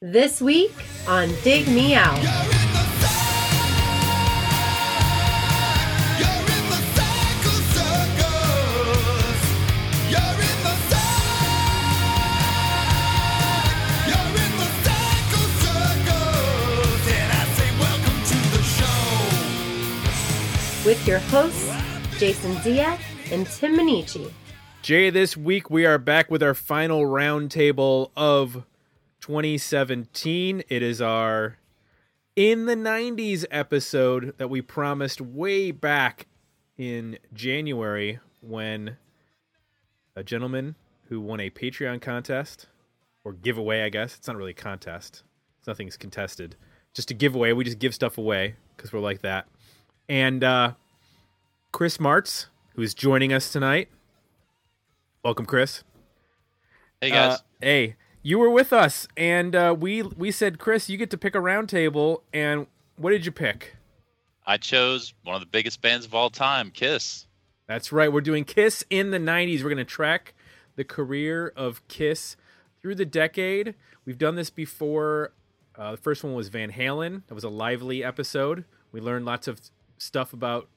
This week on Dig Me Out. With your hosts, Jason Ziak and Tim Minichi. Jay, this week we are back with our final roundtable of 2017. It is our in the 90s episode that we promised way back in January when a gentleman who won a Patreon contest or giveaway, I guess. It's not really a contest. Nothing's contested. Just a giveaway. We just give stuff away because we're like that. And uh, Chris Martz, who's joining us tonight. Welcome, Chris. Hey guys. Uh, hey, you were with us, and uh, we we said, Chris, you get to pick a roundtable, and what did you pick? I chose one of the biggest bands of all time, Kiss. That's right. We're doing Kiss in the '90s. We're going to track the career of Kiss through the decade. We've done this before. Uh, the first one was Van Halen. That was a lively episode. We learned lots of stuff about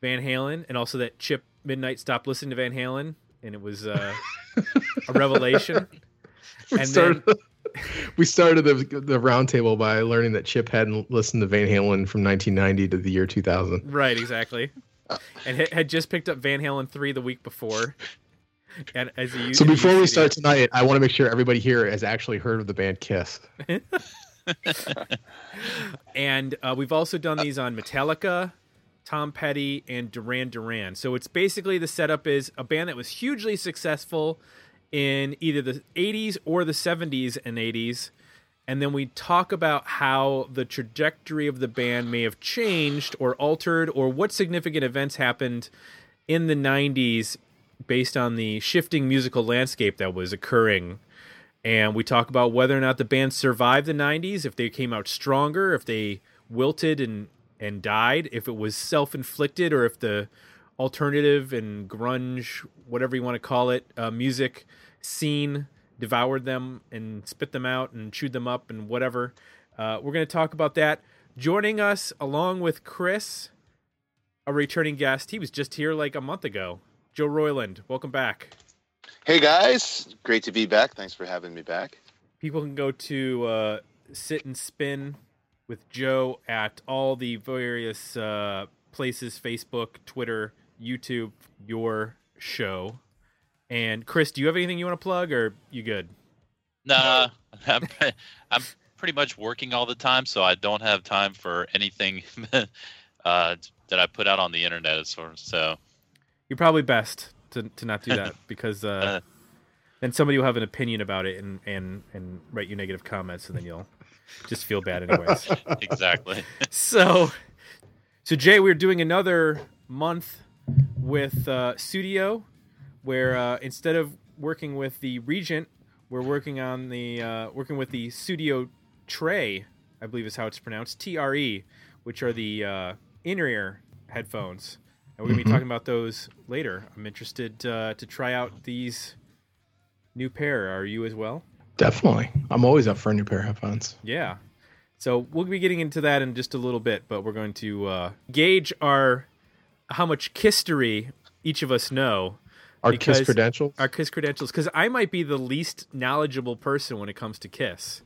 Van Halen, and also that Chip Midnight stopped listening to Van Halen, and it was uh, a revelation. We And started, we started the the roundtable by learning that Chip hadn't listened to Van Halen from 1990 to the year 2000. Right, exactly. And ha- had just picked up Van Halen three the week before. And as So before we start tonight, I want to make sure everybody here has actually heard of the band Kiss. and uh, we've also done these on Metallica, Tom Petty, and Duran Duran. So it's basically the setup is a band that was hugely successful in either the 80s or the 70s and 80s. And then we talk about how the trajectory of the band may have changed or altered, or what significant events happened in the 90s based on the shifting musical landscape that was occurring and we talk about whether or not the band survived the 90s if they came out stronger if they wilted and and died if it was self-inflicted or if the alternative and grunge whatever you want to call it uh, music scene devoured them and spit them out and chewed them up and whatever. Uh, we're going to talk about that. Joining us along with chris a returning guest. He was just here like a month ago. Joe royland welcome back. Hey guys, great to be back. Thanks for having me back. people can go to uh, sit and spin with joe at all the various uh, places facebook twitter youtube your show and chris do you have anything you want to plug or you good Nah, I'm, I'm pretty much working all the time, so I don't have time for anything uh, that I put out on the internet. So you're probably best to, to not do that because uh, Uh. then somebody will have an opinion about it and, and, and write you negative comments and then you'll just feel bad anyways exactly. so so jay we're doing another month with uh, studio where uh, instead of working with the regent we're working on the uh, working with the Sudio Tre i believe is how it's pronounced tre which are the uh, in-ear headphones and we're going to be Mhm. talking about those later i'm interested uh, to try out these new pair are you as well Definitely. I'm always up for a new pair of headphones. yeah. So we'll be getting into that in just a little bit, but we're going to uh, gauge our how much kistery each of us know, Our Kiss credentials. our Kiss credentials, because I might be the least knowledgeable person when it comes to Kiss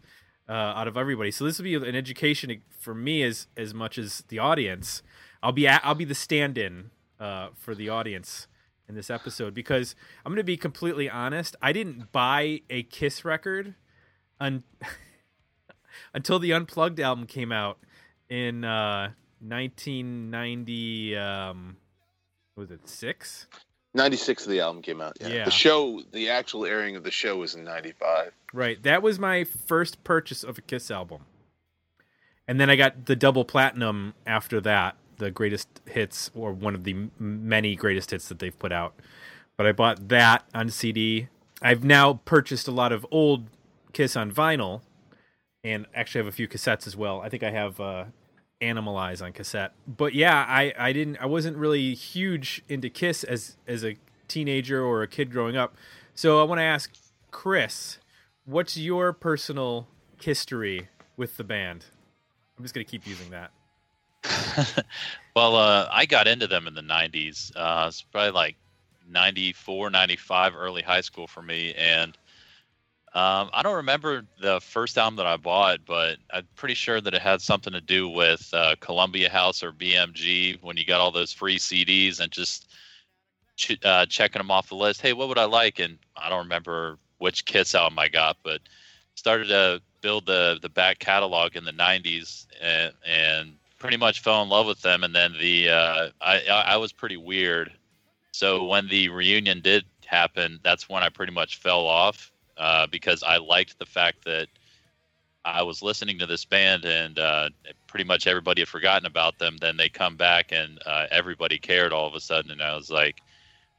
uh, out of everybody. So this will be an education for me as as much as the audience. I'll be at, I'll be the stand-in uh, for the audience in this episode because I'm going to be completely honest. I didn't buy a Kiss record un- until the Unplugged album came out in uh, 1990. Um, what was it six? 96 of the album came out. Yeah. Yeah. The show, the actual airing of the show was in 95. Right. That was my first purchase of a Kiss album. And then I got the double platinum after that, the greatest hits, or one of the many greatest hits that they've put out. But I bought that on CD. I've now purchased a lot of old Kiss on vinyl, and actually have a few cassettes as well. I think I have uh, Animalize on cassette. But yeah, I, I didn't I wasn't really huge into Kiss as as a teenager or a kid growing up. So I want to ask Chris, what's your personal history with the band? I'm just gonna keep using that. well, uh, I got into them in the 90s. Uh, it's probably like 94, 95, early high school for me. And um, I don't remember the first album that I bought, but I'm pretty sure that it had something to do with uh, Columbia House or BMG when you got all those free CDs and just ch- uh, checking them off the list. Hey, what would I like? And I don't remember which Kiss album I got, but started to build the the back catalog in the 90s and, and pretty much fell in love with them. And then the uh, I I was pretty weird, so when the reunion did happen, that's when I pretty much fell off uh, because I liked the fact that I was listening to this band and uh, pretty much everybody had forgotten about them. Then they come back and uh, everybody cared all of a sudden, and I was like,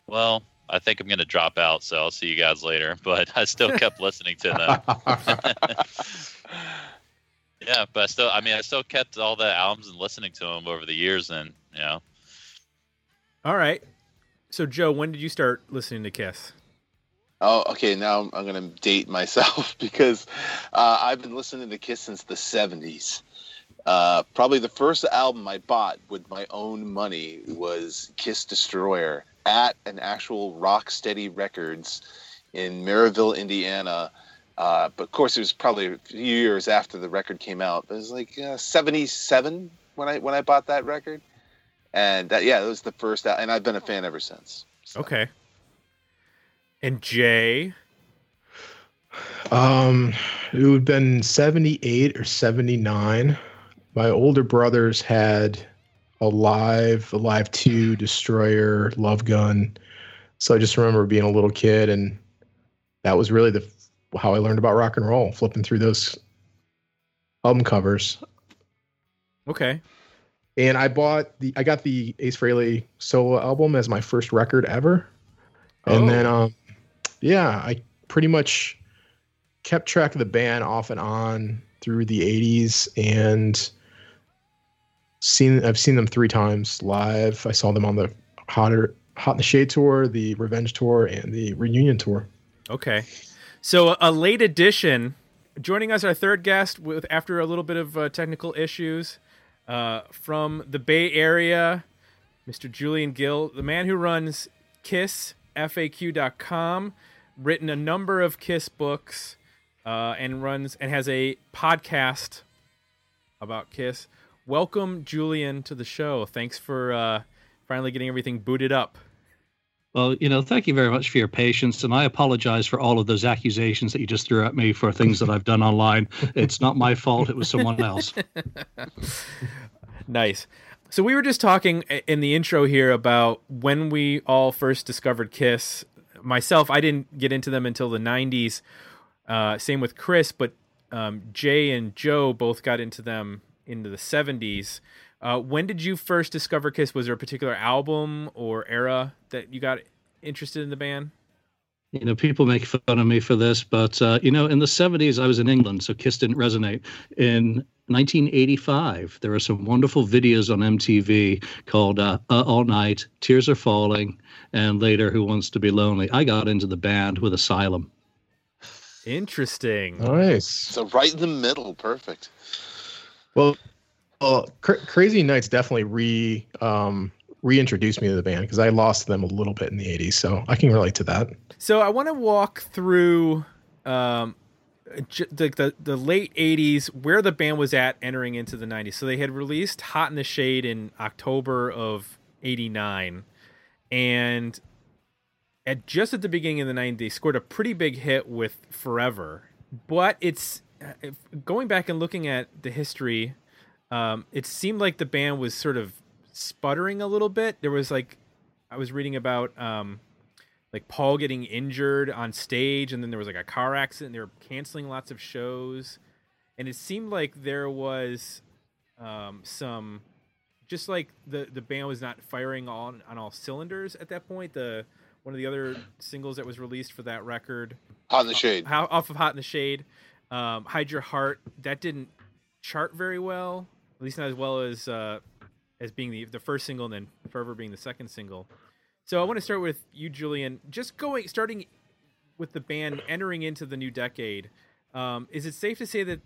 well. I think I'm going to drop out, so I'll see you guys later. But I still kept listening to them. yeah, but I still, I mean, I still kept all the albums and listening to them over the years, and you know. All right. So, Joe, when did you start listening to Kiss? Oh, okay. Now I'm going to date myself because uh, I've been listening to Kiss since the '70s. Uh, probably the first album I bought with my own money was Kiss Destroyer at an actual Rocksteady Records in Merrillville, Indiana. Uh, but of course, it was probably a few years after the record came out. It was like uh, '77 when I when I bought that record, and that, yeah, it was the first. And I've been a fan ever since. So. Okay. And Jay. Um, it would have been 78 or 79. My older brothers had Alive, live 2, Destroyer, Love Gun. So I just remember being a little kid and that was really the how I learned about rock and roll, flipping through those album covers. Okay. And I bought the I got the Ace Frehley solo album as my first record ever. And oh. then um yeah, I pretty much kept track of the band off and on through the 80s and seen I've seen them 3 times live. I saw them on the Hotter Hot in the Shade tour, the Revenge tour and the Reunion tour. Okay. So a late edition. Joining us, our third guest, with after a little bit of uh, technical issues, uh, from the Bay Area, Mr. Julian Gill, the man who runs KissFAQ.com, written a number of Kiss books, uh, and runs and has a podcast about Kiss. Welcome, Julian, to the show. Thanks for uh, finally getting everything booted up. Well, you know, thank you very much for your patience. And I apologize for all of those accusations that you just threw at me for things that I've done online. It's not my fault, it was someone else. nice. So we were just talking in the intro here about when we all first discovered Kiss. Myself, I didn't get into them until the 90s. Uh, same with Chris, but um, Jay and Joe both got into them into the 70s. Uh, when did you first discover Kiss? Was there a particular album or era that you got interested in the band? You know, people make fun of me for this, but uh, you know, in the '70s, I was in England, so Kiss didn't resonate. In 1985, there are some wonderful videos on MTV called uh, uh, "All Night," "Tears Are Falling," and later "Who Wants to Be Lonely." I got into the band with Asylum. Interesting. Nice. So right in the middle, perfect. Well, well, Cra- Crazy Nights definitely re um, reintroduced me to the band because I lost them a little bit in the '80s, so I can relate to that. So I want to walk through um, the, the the late '80s, where the band was at entering into the '90s. So they had released "Hot in the Shade" in October of '89, and at just at the beginning of the '90s, they scored a pretty big hit with "Forever." But it's going back and looking at the history um, it seemed like the band was sort of sputtering a little bit. There was like, I was reading about um, like Paul getting injured on stage, and then there was like a car accident. They were canceling lots of shows, and it seemed like there was um, some, just like the the band was not firing on on all cylinders at that point. The one of the other singles that was released for that record, Hot in the Shade, uh, off of Hot in the Shade, um, Hide Your Heart, that didn't chart very well at least not as well as uh, as being the the first single, and then Forever being the second single. So I want to start with you, Julian. Just going, starting with the band entering into the new decade. Um, is it safe to say that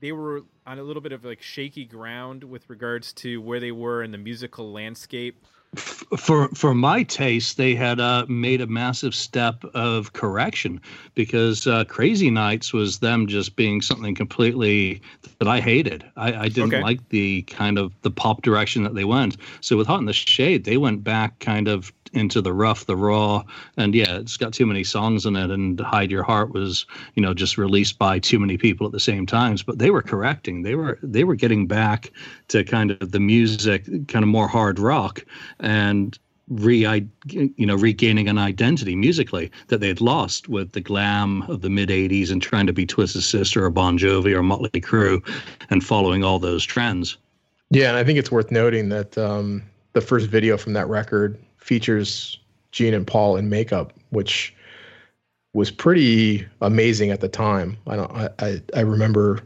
they were on a little bit of like shaky ground with regards to where they were in the musical landscape. For for my taste, they had uh, made a massive step of correction because uh, Crazy Nights was them just being something completely that I hated. I, I didn't Okay. like the kind of the pop direction that they went. So with Hot in the Shade, they went back kind of into the rough, the raw, and yeah, it's got too many songs in it. And Hide Your Heart was, you know, just released by too many people at the same times. But they were correcting. They were they were getting back to kind of the music, kind of more hard rock, and re you know regaining an identity musically that they'd lost with the glam of the mid 80s and trying to be Twisted Sister or Bon Jovi or Motley Crue and following all those trends. Yeah, and I think it's worth noting that um, the first video from that record features Gene and Paul in makeup, which was pretty amazing at the time. I don't. I I, I remember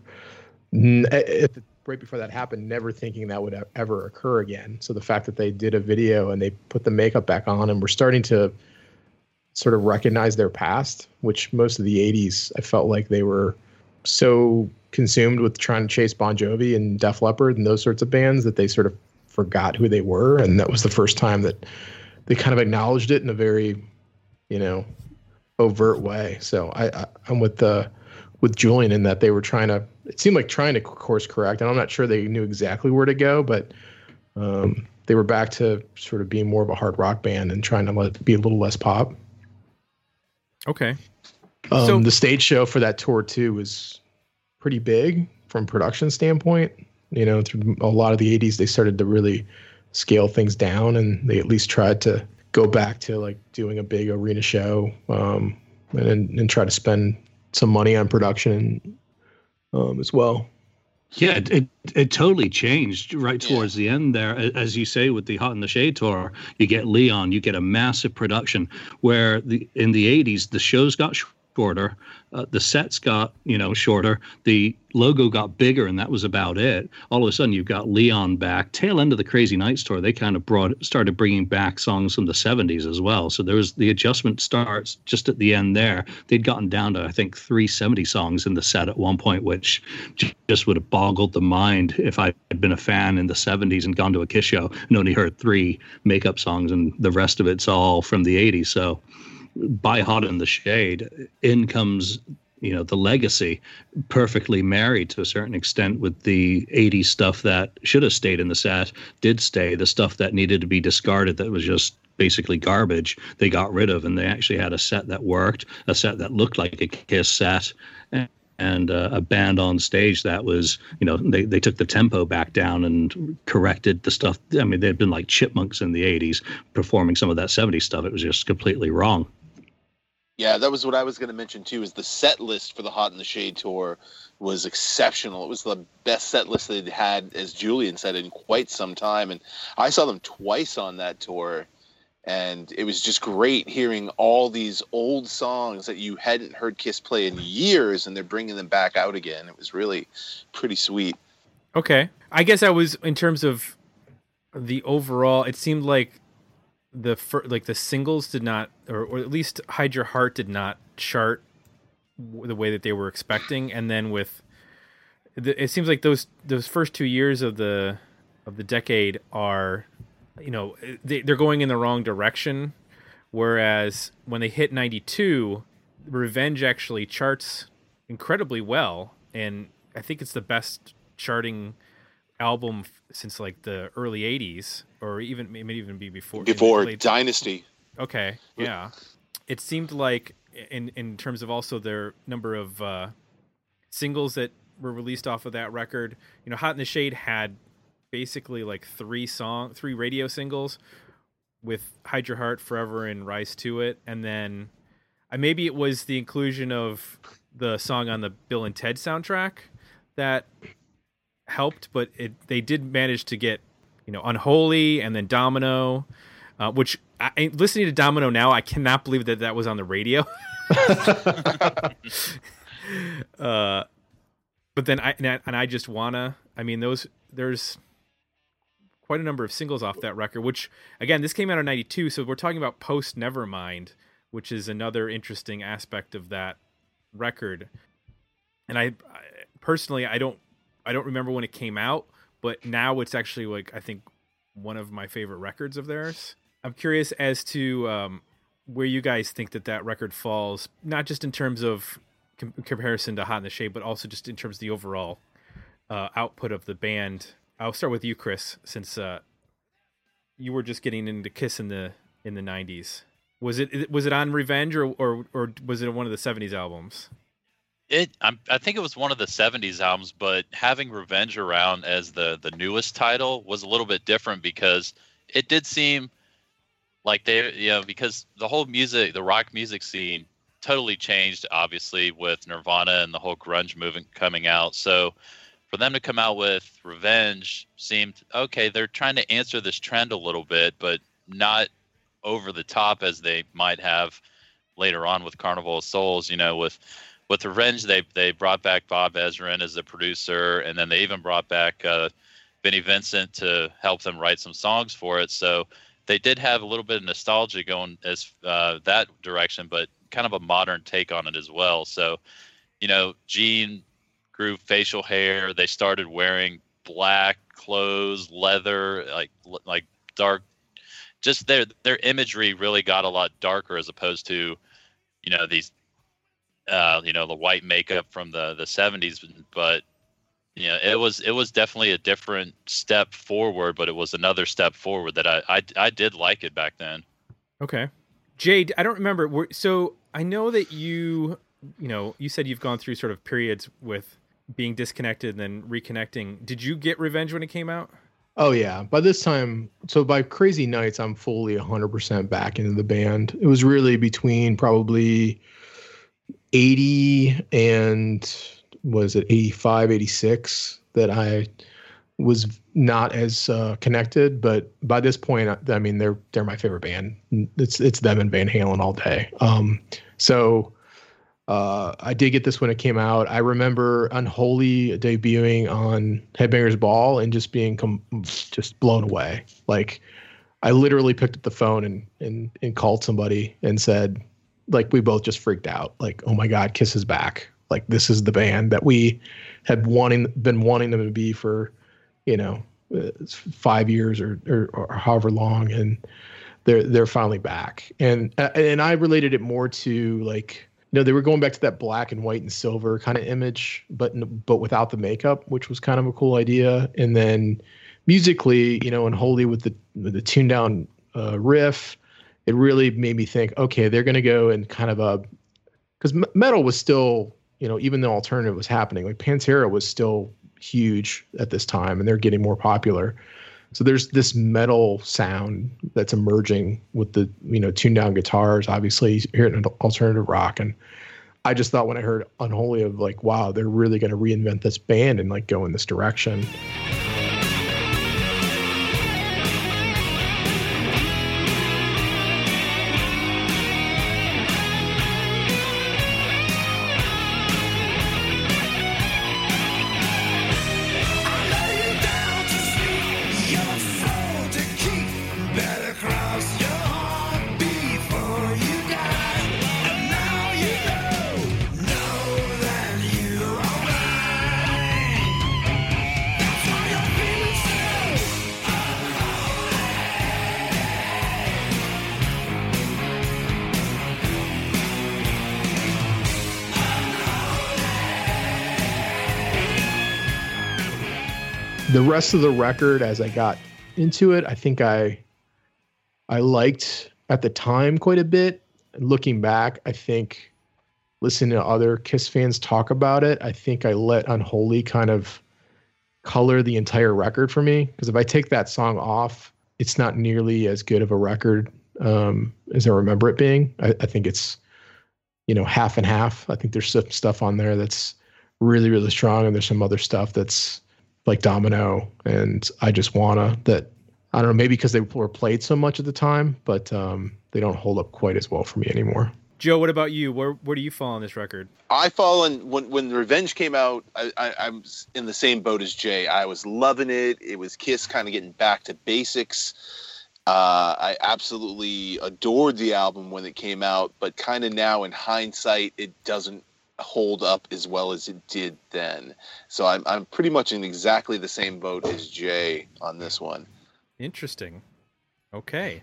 at the, right before that happened, never thinking that would ever occur again. So the fact that they did a video and they put the makeup back on and we're starting to sort of recognize their past, which most of the '80s I felt like they were so consumed with trying to chase Bon Jovi and Def Leppard and those sorts of bands that they sort of forgot who they were, and that was the first time that they kind of acknowledged it in a very, you know, overt way. So I, I I'm with the with Julian in that they were trying to. It seemed like trying to course correct, and I'm not sure they knew exactly where to go, but um, they were back to sort of being more of a hard rock band and trying to let, be a little less pop. Okay. Um, So- the stage show for that tour too was pretty big from production standpoint. You know, through a lot of the '80s, they started to really scale things down, and they at least tried to go back to like doing a big arena show, um, and and try to spend some money on production um, as well. Yeah, it, it it totally changed right Yeah. towards the end there. As you say with the Hot in the Shade tour, you get Leon, you get a massive production where the in the 80s the shows got shorter, uh, the sets got, you know, shorter, the logo got bigger and that was about it. All of a sudden you've got Leon back. Tail end of the Crazy Nights tour, they kind of brought started bringing back songs from the 70s as well. So there was the adjustment starts just at the end there. They'd gotten down to I think 370 songs in the set at one point, which just would have boggled the mind if I had been a fan in the 70s and gone to a Kiss show and only heard three makeup songs and the rest of it's all from the 80s. So by Hot in the Shade, in comes you know the legacy perfectly married to a certain extent with the 80s stuff that should have stayed in the set did stay the stuff that needed to be discarded that was just basically garbage they got rid of and they actually had a set that worked a set that looked like a kiss set and- and uh, a band on stage that was you know they, they took the tempo back down and corrected the stuff. I mean they'd been like chipmunks in the 80s performing some of that 70s stuff. It was just completely wrong Yeah, that was what I was going to mention too. Is the set list for the Hot in the Shade tour was exceptional. It was the best set list they'd had, as Julian said, in quite some time. And I saw them twice on that tour, and it was just great hearing all these old songs that you hadn't heard Kiss play in years, and they're bringing them back out again. It was really pretty sweet. Okay. I guess I was in terms of the overall. It seemed like the fir- like the singles did not, or, or at least Hide Your Heart did not chart w- the way that they were expecting. And then with, the, it seems like those those first two years of the of the decade are, you know, they, they're going in the wrong direction. Whereas when they hit '92, Revenge actually charts incredibly well, and I think it's the best charting album f- since like the early 80s or even it may even be before Before late- Dynasty, okay yeah. It seemed like in in terms of also their number of uh singles that were released off of that record you know hot in the shade had basically like three song three radio singles with hide your heart forever and rise to it and then uh, maybe it was the inclusion of the song on the bill and ted soundtrack that helped but it they did manage to get you know unholy and then domino uh, which I, listening to domino now i cannot believe that that was on the radio. Uh but then i and I, and I just wanna i mean those there's quite a number of singles off that record which again this came out in 92 so we're talking about post nevermind which is another interesting aspect of that record. And I, I personally, I don't I don't remember when it came out, but now it's actually like I think one of my favorite records of theirs. I'm curious as to um, where you guys think that that record falls, not just in terms of com- comparison to Hot in the Shade, but also just in terms of the overall uh, output of the band. I'll start with you, Chris, since uh, you were just getting into Kiss in the in the '90s. Was it was it on Revenge or or, or was it one of the '70s albums? It, I'm, I think it was one of the '70s albums, but having Revenge around as the the newest title was a little bit different because it did seem like they, you know, because the whole music, the rock music scene, totally changed, obviously, with Nirvana and the whole grunge movement coming out. So for them to come out with Revenge seemed okay. They're trying to answer this trend a little bit, but not over the top as they might have later on with Carnival of Souls. You know, with with Revenge, they they brought back Bob Ezrin as the producer, and then they even brought back uh, Vinnie Vincent to help them write some songs for it. So they did have a little bit of nostalgia going as uh, that direction, but kind of a modern take on it as well. So, you know, Gene grew facial hair. They started wearing black clothes, leather, like like dark. Just their their imagery really got a lot darker as opposed to, you know, these, uh, you know, the white makeup from the the seventies. But you know, it was it was definitely a different step forward, but it was another step forward that I I, I did like it back then. Okay, Jade, I don't remember. So I know that you you know you said you've gone through sort of periods with being disconnected and then reconnecting. Did you get Revenge when it came out? Oh yeah. By this time, so by Crazy Nights, I'm fully 100% back into the band. It was really between probably 80 and was it 85 86 that i was not as uh, connected but by this point I, I, mean they're they're my favorite band. It's it's them and van halen all day. Um, so uh, i did get this when it came out. I remember unholy debuting on headbangers ball and just being com- just blown away. Like i literally picked up the phone and and and called somebody and said like we both just freaked out. Like oh my god kiss is back. Like this is the band that we had wanting been wanting them to be for you know uh, five years or, or, or however long and they're they're finally back. And uh, and I related it more to like you know they were going back to that black and white and silver kind of image but but without the makeup which was kind of a cool idea. And then musically you know and Unholy with the with the tuned down uh, riff it really made me think okay they're going to go and kind of uh, a because metal was still you know, even though alternative was happening, like Pantera was still huge at this time and they're getting more popular. So there's this metal sound that's emerging with the, you know, tuned down guitars, obviously hearing alternative rock. And I just thought when I heard Unholy of like, wow, they're really going to reinvent this band and like go in this direction. Rest of the record as I got into it, I think I I liked at the time quite a bit. Looking back, I think listening to other Kiss fans talk about it, I think I let Unholy kind of color the entire record for me. Because if I take that song off, it's not nearly as good of a record um, as I remember it being. I, I think it's you know half and half. I think there's some stuff on there that's really really strong, and there's some other stuff that's like Domino and I Just Wanna that I don't know, maybe because they were played so much at the time, but um, they don't hold up quite as well for me anymore. Joe, what about you? Where where do you fall on this record? I fall in when when Revenge came out. I, I, I'm in the same boat as Jay. I was loving it. It was Kiss kind of getting back to basics. Uh, I absolutely adored the album when it came out, but kind of now in hindsight, it doesn't hold up as well as it did then. So I'm I'm pretty much in exactly the same boat as Jay on this one. Interesting. Okay.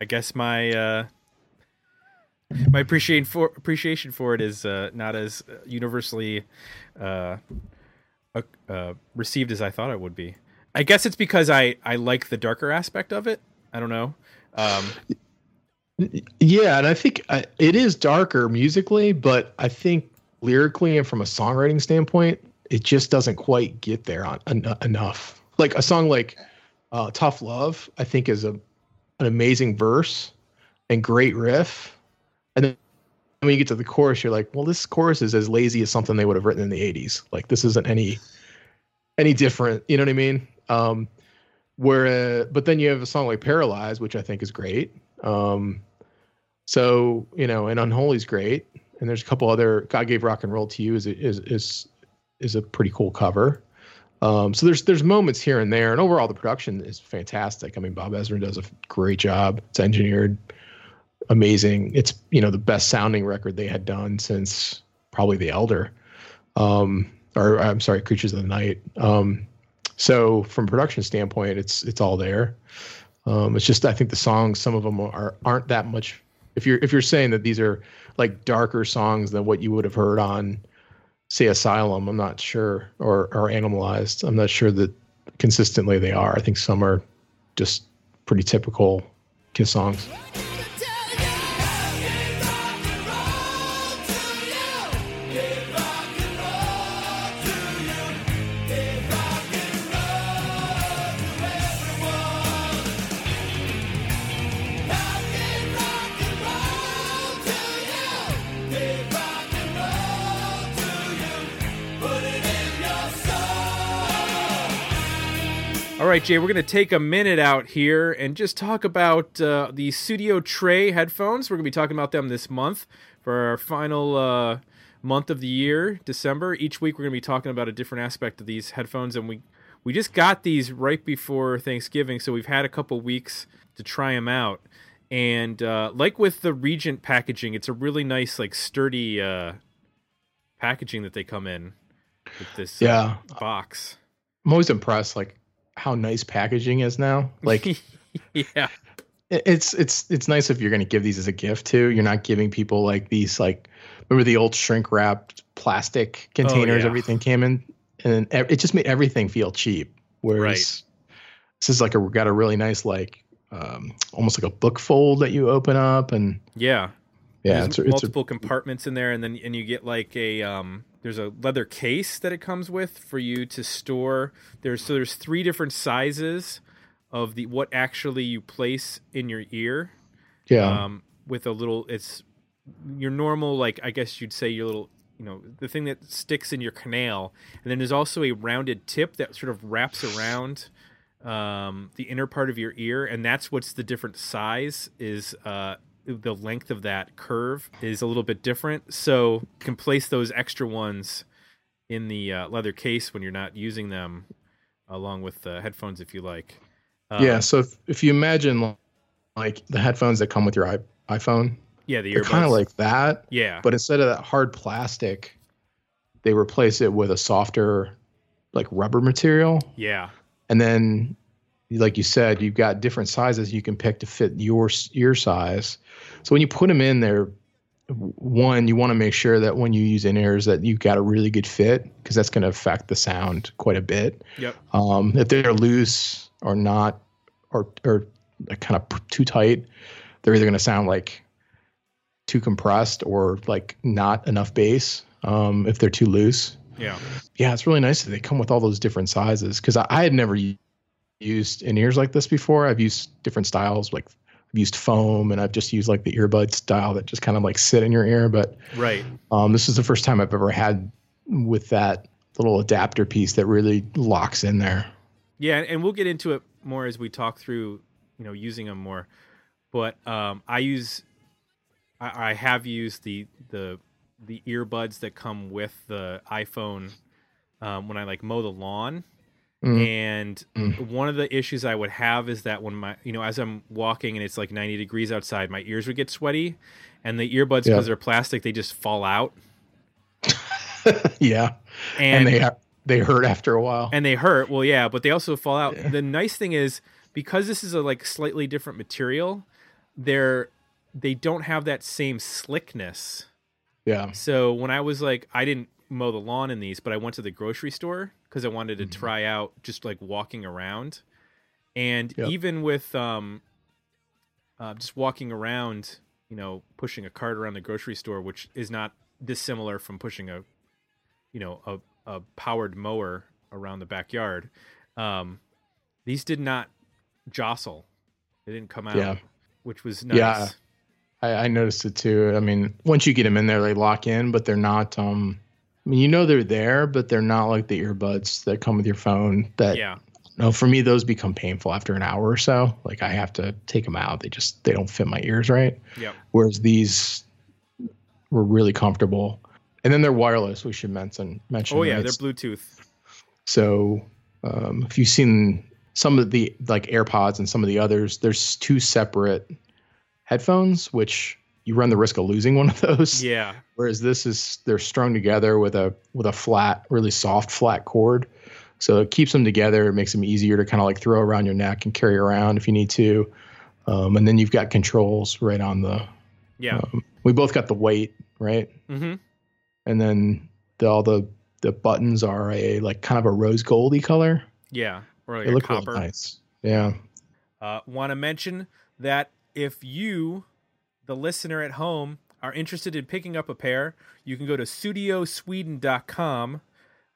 I guess my uh, my appreciation for appreciation for it is uh, not as universally uh, uh, uh, received as I thought it would be. I guess it's because I I like the darker aspect of it. I don't know. Um, Yeah, and I think I, it is darker musically, but I think lyrically and from a songwriting standpoint, it just doesn't quite get there on en- enough. Like a song like uh, "Tough Love," I think is a an amazing verse and great riff, and then when you get to the chorus, you're like, well, this chorus is as lazy as something they would have written in the '80s. Like this isn't any any different. You know what I mean? Um, where, uh, but then you have a song like "Paralyzed," which I think is great. Um, so you know, and Unholy's great, and there's a couple other. God gave rock and roll to you is is is is a pretty cool cover. Um, so there's there's moments here and there, and overall the production is fantastic. I mean, Bob Ezrin does a great job. It's engineered amazing. It's you know the best sounding record they had done since probably The Elder, um, or I'm sorry, Creatures of the Night. Um, so from production standpoint, it's it's all there. Um, it's just I think the songs, some of them are aren't that much. If you're if you're saying that these are like darker songs than what you would have heard on, say, Asylum, I'm not sure, or or Animalized, I'm not sure that consistently they are. I think some are just pretty typical Kiss songs. Right, Jay, we're going to take a minute out here and just talk about uh, the Sudio Tre headphones. We're going to be talking about them this month for our final uh, month of the year, December. Each week, we're going to be talking about a different aspect of these headphones, and we we just got these right before Thanksgiving, so we've had a couple weeks to try them out. And uh, like with the Regent packaging, it's a really nice, like sturdy uh, packaging that they come in with this uh, Yeah. box. I'm always impressed, like how nice packaging is now. Like yeah. it's it's it's nice if you're going to give these as a gift too. You're not giving people like these like remember the old shrink wrapped plastic containers yeah. everything came in, and it just made everything feel cheap. Whereas this is like a got a really nice like um, almost like a book fold that you open up and Yeah. Yeah, it's, a- it's a, multiple compartments in there, and then and you get like a um, there's a leather case that it comes with for you to store. There's so there's three different sizes of the what actually you place in your ear. yeah Um, with a little, it's your normal like I guess you'd say your little you know the thing that sticks in your canal, and then there's also a rounded tip that sort of wraps around um, the inner part of your ear, and that's what's the different size is. Uh, the length of that curve is a little bit different, so you can place those extra ones in the uh, leather case when you're not using them, along with the headphones if you like. Um, yeah. So if, if you imagine like the headphones that come with your i- iPhone, yeah, the they're kind of like that, yeah, but instead of that hard plastic, they replace it with a softer, like rubber material. yeah, And then, like you said, you've got different sizes you can pick to fit your your size. So when you put them in there, one, you want to make sure that when you use in ears that you've got a really good fit because that's going to affect the sound quite a bit. Yep. Um, if they're loose or not, or or kind of too tight, they're either going to sound like too compressed or like not enough bass. Um, if they're too loose, yeah. yeah, it's really nice that they come with all those different sizes because I, I had never used in ears like this before. I've used different styles, like I've used foam, and I've just used like the earbud style that just kind of like sit in your ear. But Right. um, this is the first time I've ever had with that little adapter piece that really locks in there. Yeah, and- we'll get into it more as we talk through, you know, using them more. But um, I use, I, I have used the the the earbuds that come with the iPhone um, when I like mow the lawn. Mm. And Mm. one of the issues I would have is that when my, you know, as I'm walking and it's like 90 degrees outside, my ears would get sweaty, and the earbuds because Yeah. they're plastic, they just fall out. yeah, and, and, they they hurt after a while. and they hurt. Well, yeah, but they also fall out. Yeah. The nice thing is because this is a like slightly different material, they're they don't have that same slickness. yeah, So when I was like, I didn't mow the lawn in these, but I went to the grocery store because I wanted to Mhm. try out just like walking around, and Yep. even with um, uh, just walking around, you know, pushing a cart around the grocery store, which is not dissimilar from pushing a, you know, a, a powered mower around the backyard. Um, these did not jostle; they didn't come out, Yeah. which was nice. Yeah. I, I noticed it too. I mean, once you get them in there, they lock in, but they're not. Um, I mean, you know they're there, but they're not like the earbuds that come with your phone. That yeah. no, for me, those become painful after an hour or so. Like I have to take them out. They just they don't fit my ears right. Yep. Whereas these were really comfortable, and then they're wireless. We should mention mention. Oh yeah, right? they're Bluetooth. So um, if you've seen some of the like AirPods and some of the others, there's two separate headphones, which you run the risk of losing one of those. Yeah. Whereas this is they're strung together with a with a flat, really soft flat cord. So it keeps them together. It makes them easier to kind of like throw around your neck and carry around if you need to. Um, and then you've got controls right on the. Yeah. Um, we both got the weight right, mm-hmm. and then the, all the the buttons are a like kind of a rose goldy color. Yeah. Or like They look really copper. nice. Yeah. Uh, Want to mention that if you, the listener at home, are interested in picking up a pair, you can go to sudiosweden.com.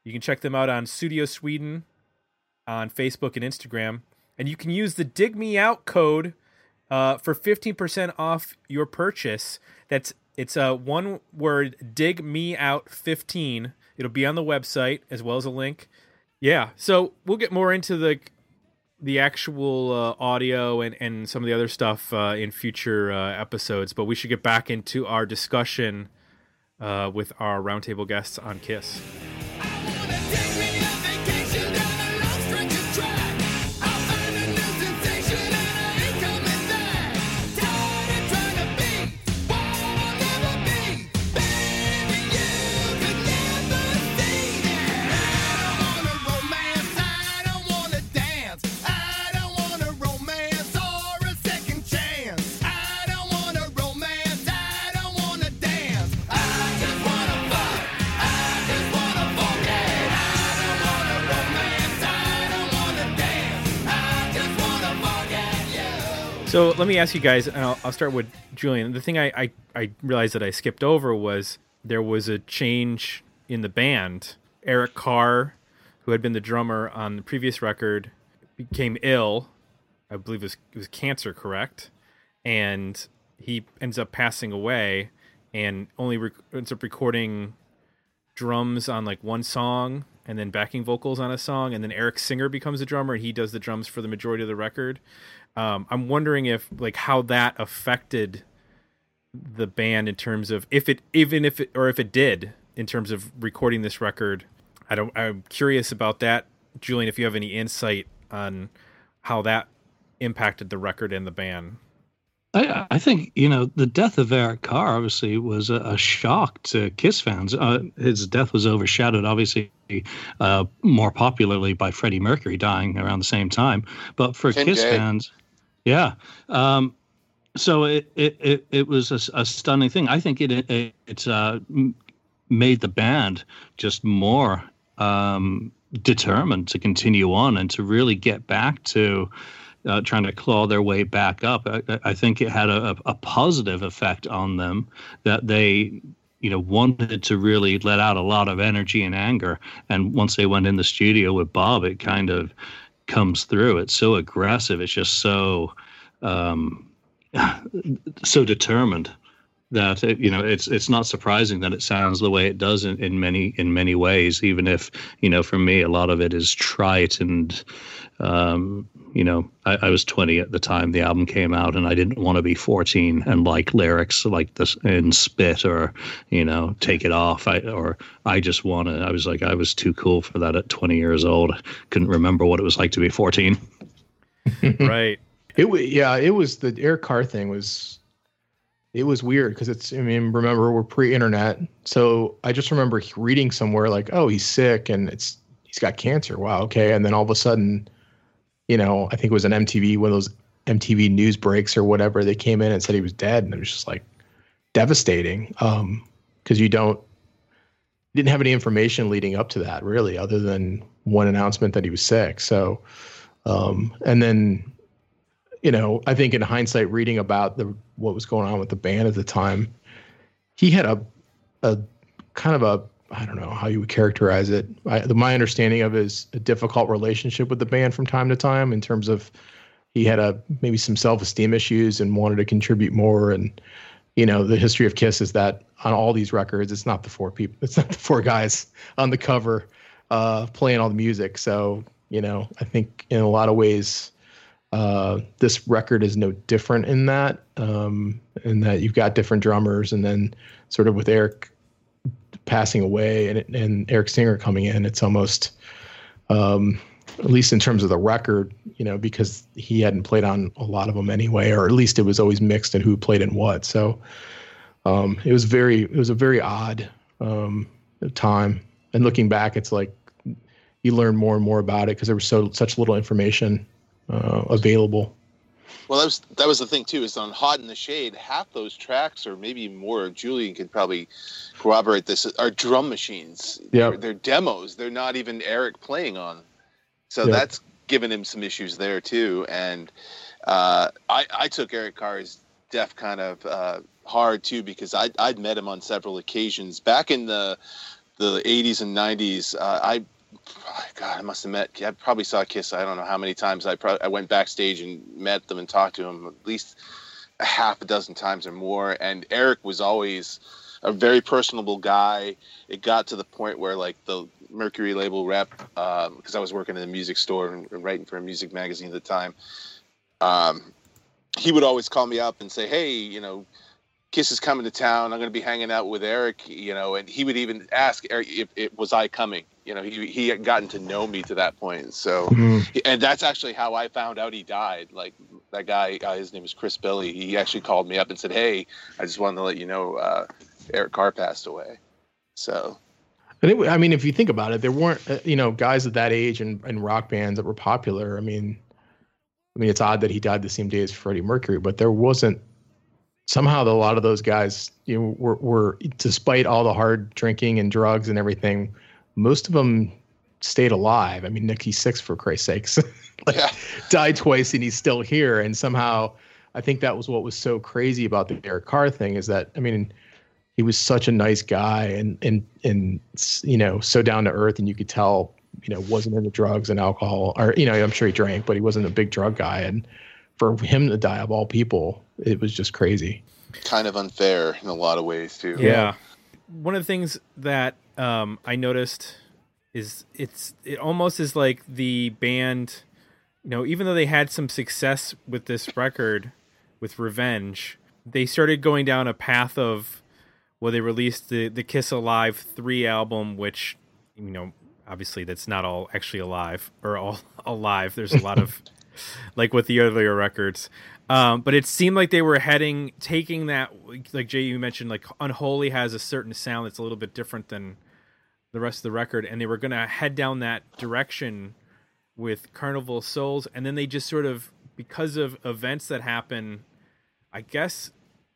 You can check them out on Sudio Sweden on Facebook and Instagram. And you can use the Dig Me Out code uh, for 15% off your purchase. That's it's a one word dig me out 15. It'll be on the website as well as a link. Yeah, so we'll get more into the the actual uh, audio and, and some of the other stuff uh, in future uh, episodes, but we should get back into our discussion uh, with our roundtable guests on Kiss. So let me ask you guys, and I'll, I'll start with Julian. The thing I, I, I realized that I skipped over was there was a change in the band. Eric Carr, who had been the drummer on the previous record, became ill. I believe it was, it was cancer, correct? And he ends up passing away and only ends up recording drums on like one song and then backing vocals on a song. And then Eric Singer becomes a drummer and he does the drums for the majority of the record. Um, I'm wondering if like how that affected the band in terms of if it even if it or if it did in terms of recording this record. I don't. I'm curious about that, Julian. If you have any insight on how that impacted the record and the band. I, I think you know the death of Eric Carr obviously was a, a shock to Kiss fans. Uh, his death was overshadowed, obviously, uh, more popularly by Freddie Mercury dying around the same time. But for Kiss fans, yeah. Um, so it, it, it, it was a, a stunning thing. I think it it it's uh, made the band just more um, determined to continue on and to really get back to uh, trying to claw their way back up. I, I think it had a, a positive effect on them that they, you know, wanted to really let out a lot of energy and anger. And once they went in the studio with Bob, it kind of comes through. It's so aggressive. It's just so, um, so determined that it, you know it's it's not surprising that it sounds the way it does in, in many in many ways even if you know for me a lot of it is trite and um you know I, I was 20 at the time the album came out and i didn't want to be 14 and like lyrics like this in spit or you know take it off. I, or i just want to i was like i was too cool for that at 20 years old. Couldn't remember what it was like to be 14 right. It wa yeah, it was the Eric Carr thing was it was weird because it's i mean remember we're pre-internet. So i just remember reading somewhere like oh he's sick and it's he's got cancer. Wow okay. And then all of a sudden you know i think it was an mtv one of those mtv news breaks or whatever they came in and said he was dead and it was just like devastating um because you don't you didn't have any information leading up to that really other than one announcement that he was sick. So um and then you know, I think in hindsight, reading about the what was going on with the band at the time, he had a a kind of a I don't know how you would characterize it. I, the, my understanding of is a difficult relationship with the band from time to time in terms of he had a maybe some self esteem issues and wanted to contribute more. And you know, the history of Kiss is that on all these records, it's not the four people, it's not the four guys on the cover uh, playing all the music. So you know, I think in a lot of ways uh, this record is no different in that, um, in that you've got different drummers, and then sort of with Eric passing away and and Eric Singer coming in, it's almost, um, at least in terms of the record, you know, because he hadn't played on a lot of them anyway, or at least it was always mixed in who played in what. So um, it was very, it was a very odd um, time. And looking back, it's like you learn more and more about it because there was so such little information uh, available. Well, that was that was the thing too. Is on "Hot in the Shade," half those tracks, or maybe more. Julian could probably corroborate this. Are drum machines? Yeah, they're, they're, demos. They're not even Eric playing on. So Yep. that's given him some issues there too. And uh, I I took Eric Carr's death kind of uh, hard too because I I'd met him on several occasions back in the the 80s and 90s. Uh, I God, I must have met. I probably saw Kiss. I don't know how many times I pro- I went backstage and met them and talked to them at least a half a dozen times or more. And Eric was always a very personable guy. It got to the point where like the Mercury label rep, because I was working in a music store and, and writing for a music magazine at the time. Um, he would always call me up and say, "Hey, you know, Kiss is coming to town. I'm going to be hanging out with Eric, you know." And he would even ask Eric if it was I coming. You know, he he had gotten to know me to that point. So, Mhm. and that's actually how I found out he died. Like that guy, uh, his name is Chris Billy. He actually called me up and said, "Hey, I just wanted to let you know uh, Eric Carr passed away." So, And it, I mean, if you think about it, there weren't uh, you know guys at that age and in, rock bands that were popular. I mean, I mean, it's odd that he died the same day as Freddie Mercury, but there wasn't somehow a lot of those guys you know were, were despite all the hard drinking and drugs and everything, most of them stayed alive. I mean, Nikki Sixx for Christ's sakes, like yeah, died twice and he's still here. And somehow, I think that was what was so crazy about the Eric Carr thing is that I mean, he was such a nice guy and and and you know so down to earth, and you could tell you know wasn't into drugs and alcohol, or you know I'm sure he drank, but he wasn't a big drug guy. And for him to die of all people, it was just crazy. kind of unfair in a lot of ways too. Yeah. One of the things that um, I noticed is it's it almost is like the band, you know, even though they had some success with this record, with Revenge, they started going down a path of well, they released the the Kiss Alive three album, which you know, obviously that's not all actually alive or all alive. There's a lot of like with the earlier records. Um, but it seemed like they were heading, taking that, like Jay, you mentioned, like Unholy has a certain sound that's a little bit different than the rest of the record, and they were going to head down that direction with Carnival Souls, and then they just sort of, because of events that happen, I guess,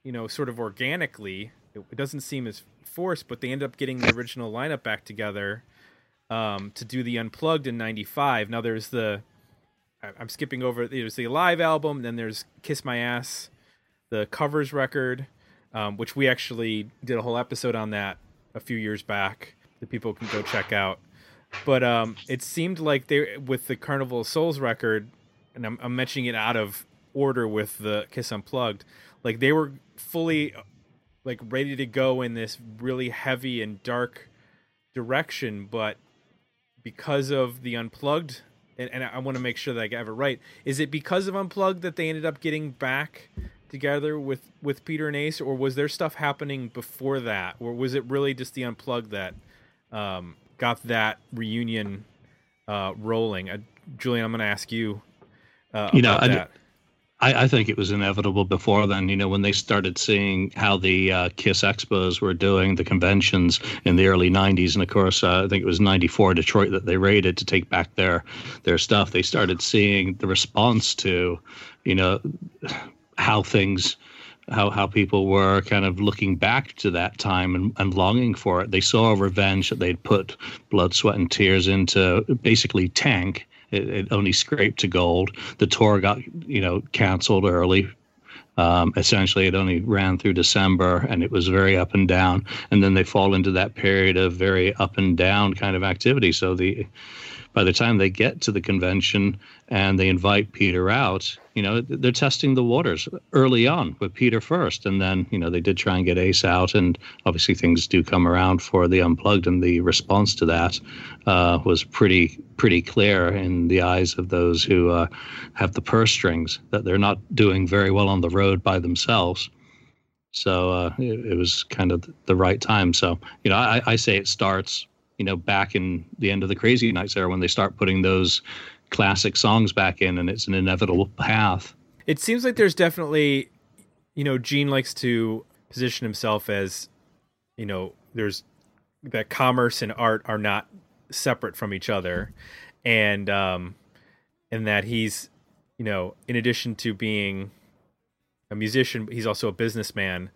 you know, sort of organically, it, it doesn't seem as forced, but they end up getting the original lineup back together um, to do the Unplugged in '95. Now there's the I'm skipping over. There's the live album, then there's "Kiss My Ass," the covers record, um, which we actually did a whole episode on that a few years back that people can go check out. But um, it seemed like they with the Carnival of Souls record, and I'm, I'm mentioning it out of order with the Kiss Unplugged, like they were fully like ready to go in this really heavy and dark direction, but because of the unplugged and, and I want to make sure that I have it right. Is it because of Unplugged that they ended up getting back together with with Peter and Ace, or was there stuff happening before that, or was it really just the Unplugged that um, got that reunion uh, rolling? Uh, Julian, I'm going to ask you. Uh, You know, I-. I, I, think it was inevitable before then. You know, when they started seeing how the uh, Kiss Expos were doing the conventions in the early '90s, and of course, uh, I think it was '94 Detroit that they raided to take back their their stuff. They started seeing the response to, you know, how things how how people were kind of looking back to that time and, and longing for it. They saw a revenge that they'd put blood, sweat, and tears into basically tank. It, it only scraped to gold. The tour got you know canceled early. Um, essentially, it only ran through December, and it was very up and down. And then they fall into that period of very up and down kind of activity. So the by the time they get to the convention and they invite Peter out, you know, they're testing the waters early on with Peter first. And then, you know, they did try and get Ace out. And obviously things do come around for the Unplugged. And the response to that uh, was pretty, pretty clear in the eyes of those who uh, have the purse strings that they're not doing very well on the road by themselves. So uh, it, it, was kind of the right time. So, you know, I, I say it starts you know, back in the end of the Crazy Nights era when they start putting those classic songs back in, and it's an inevitable path. It seems like there's definitely, you know, Gene likes to position himself as, you know, there's that commerce and art are not separate from each other, and um, and that he's, you know, in addition to being a musician, he's also a businessman,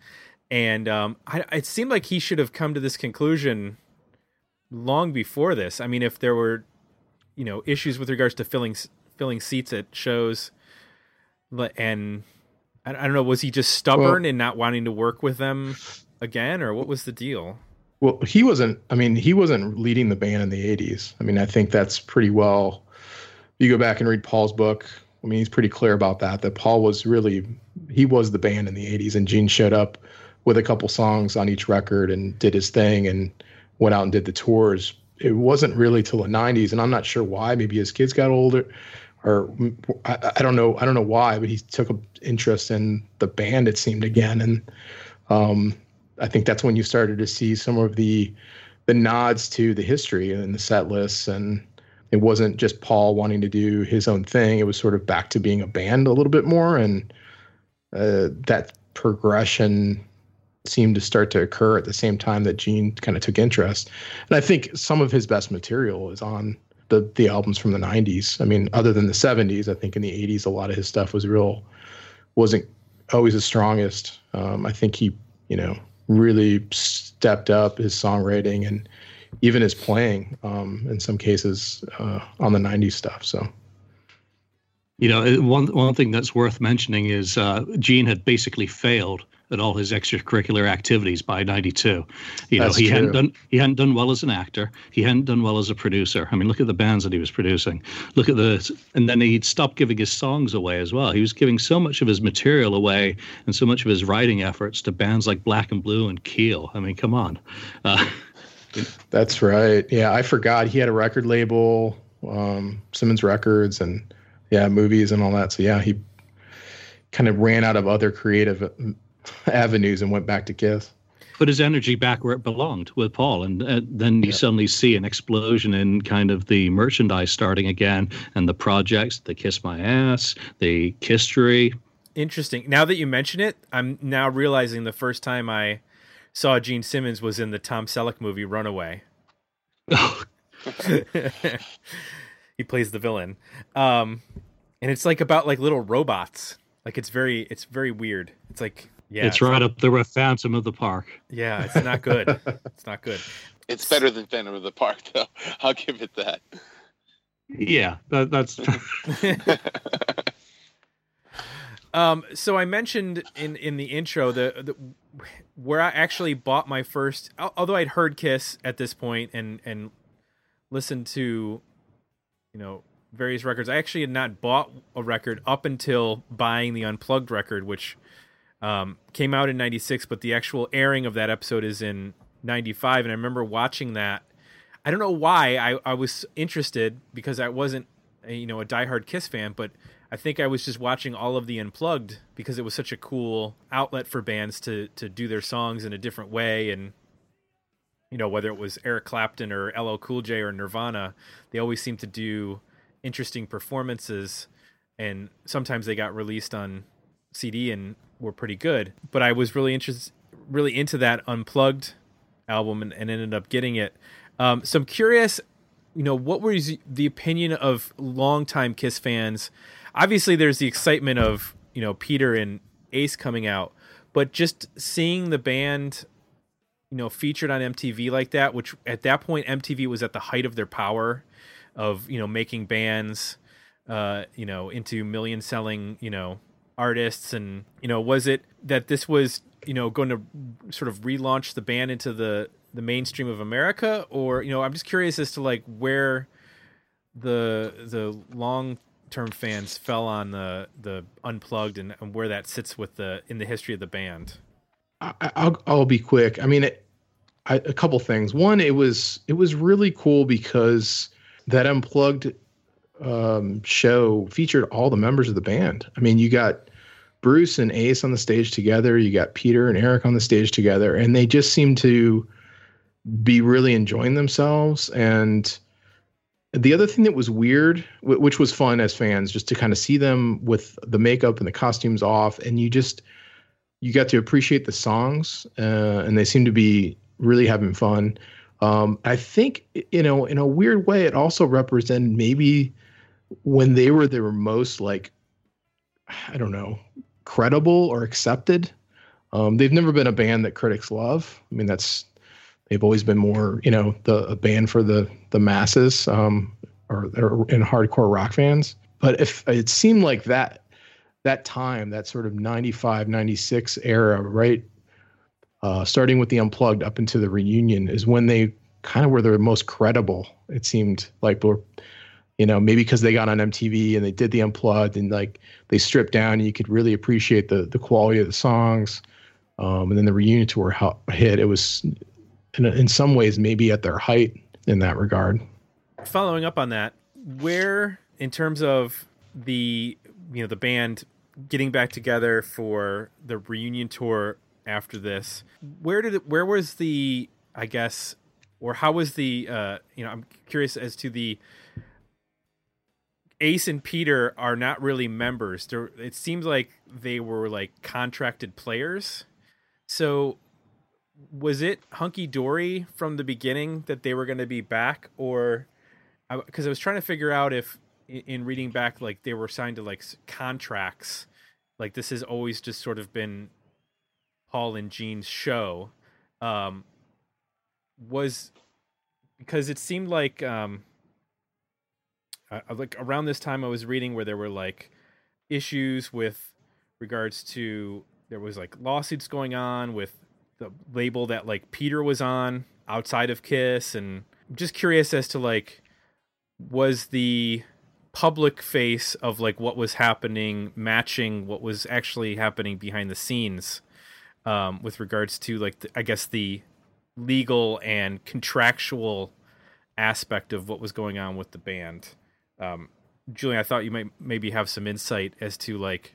and um, I, it seemed like he should have come to this conclusion long before this. I mean, if there were, you know, issues with regards to filling filling seats at shows, and I, don't know, was he just stubborn well, and not wanting to work with them again, or what was the deal? Well, he wasn't. I mean, he wasn't leading the band in the '80s. I mean, I think that's pretty well. You go back and read Paul's book. I mean, he's pretty clear about that. That Paul was really he was the band in the '80s, and Gene showed up with a couple songs on each record and did his thing and went out and did the tours. It wasn't really till the 90s, and I'm not sure why. Maybe his kids got older, or I, I don't know. I don't know why, but he took an interest in the band. It seemed again, and um, I think that's when you started to see some of the the nods to the history and the set lists and it wasn't just Paul wanting to do his own thing. It was sort of back to being a band a little bit more, and uh, that progression seemed to start to occur at the same time that Gene kind of took interest. And I think some of his best material is on the the albums from the 90s. I mean, other than the 70s, I think in the 80s a lot of his stuff was real wasn't always the strongest. Um, I think he, you know, really stepped up his songwriting and even his playing um, in some cases uh, on the 90s stuff. So you know, one one thing that's worth mentioning is uh, Gene had basically failed at all his extracurricular activities by 92 you know That's he true. hadn't done he hadn't done well as an actor. He hadn't done well as a producer. I mean look at the bands that he was producing. Look at the and then he'd stopped giving his songs away as well. He was giving so much of his material away and so much of his writing efforts to bands like black and blue and keel. I mean come on. Uh, That's right. Yeah, I forgot. He had a record label, um, Simmons Records, and yeah, movies and all that. So yeah, he kind of ran out of other creative avenues and went back to Kiss. Put his energy back where it belonged with Paul, and uh, then you yeah. suddenly see an explosion in kind of the merchandise starting again, and the projects, the Kiss My Ass, the Kisstory. Interesting. Now that you mention it, I'm now realizing the first time I saw Gene Simmons was in the Tom Selleck movie Runaway. he plays the villain, um, and it's like about like little robots. Like it's very, it's very weird. It's like yeah, it's, it's right not, up there with Phantom of the Park. Yeah, it's not good. it's not good. It's better than Phantom of the Park, though. I'll give it that. Yeah, that, that's. um. So I mentioned in in the intro the, the where I actually bought my first. Although I'd heard Kiss at this point and and listened to, you know, various records. I actually had not bought a record up until buying the unplugged record, which um, came out in 96 but the actual airing of that episode is in 95 and i remember watching that. I don't know why. I, I was interested because i wasn't you know a diehard kiss fan but i think i was just watching all of the unplugged because it was such a cool outlet for bands to to do their songs in a different way. And you know whether it was eric clapton or ll cool j or nirvana they always seemed to do interesting performances. And sometimes they got released on CD and were pretty good. But I was really interested, really into that unplugged album, and, and ended up getting it. Um, so I'm curious, you know, what was the opinion of longtime Kiss fans? Obviously, there's the excitement of you know Peter and Ace coming out, but just seeing the band, you know, featured on MTV like that, which at that point MTV was at the height of their power, of you know making bands, uh, you know, into million selling, you know, artists, and you know, was it that this was you know going to sort of relaunch the band into the the mainstream of America, or you know, I'm just curious as to like where the the long term fans fell on the the unplugged and, and, where that sits with the in the history of the band. I, will I'll be quick. I mean, it, I, a couple things. One, it was it was really cool because that unplugged um, show featured all the members of the band. I mean, you got Bruce and Ace on the stage together. You got Peter and Eric on the stage together, and they just seemed to be really enjoying themselves. And the other thing that was weird, which was fun as fans, just to kind of see them with the makeup and the costumes off, and you just you got to appreciate the songs, uh, and they seem to be really having fun. Um, I think you know, in a weird way, it also represented maybe when they were they were most like, I don't know, credible or accepted. Um, they've never been a band that critics love. I mean, that's they've always been more, you know, the a band for the the masses, um, or, or in hardcore rock fans. But if it seemed like that that time, that sort of 95, 96 era, right? Uh, starting with the unplugged up into the reunion is when they kind of were the most credible. It seemed like, you know, maybe because they got on MTV and they did the unplugged and like they stripped down and you could really appreciate the the quality of the songs. Um, and then the reunion tour hit. It was in, in some ways maybe at their height in that regard. Following up on that, where in terms of the you know the band getting back together for the reunion tour after this, where did it, where was the I guess or how was the uh, you know I'm curious as to the Ace and Peter are not really members. They're, it seems like they were like contracted players. So was it hunky dory from the beginning that they were going to be back, or because I, I, was trying to figure out if in reading back like they were signed to like contracts, like this has always just sort of been Paul and Gene's show. Um, was because it seemed like um, I, like around this time I was reading where there were like issues with regards to there was like lawsuits going on with the label that like Peter was on outside of Kiss, and I'm just curious as to like was the public face of like what was happening matching what was actually happening behind the scenes um, with regards to like the, I guess the legal and contractual aspect of what was going on with the band. Um, Julian, I thought you might maybe have some insight as to like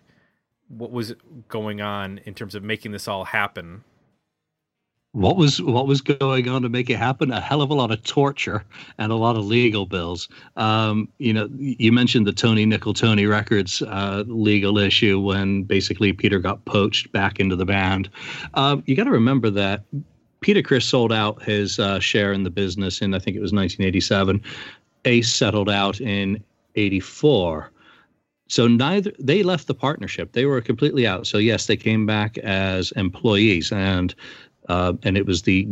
what was going on in terms of making this all happen what was what was going on to make it happen? A hell of a lot of torture and a lot of legal bills. Um, you know, you mentioned the Tony Nicole Tony Records uh, legal issue when basically Peter got poached back into the band. Um, you got to remember that Peter Criss sold out his uh, share in the business in I think it was 1987. Ace settled out in 84. So neither they left the partnership. They were completely out. So yes, they came back as employees and uh, and it was the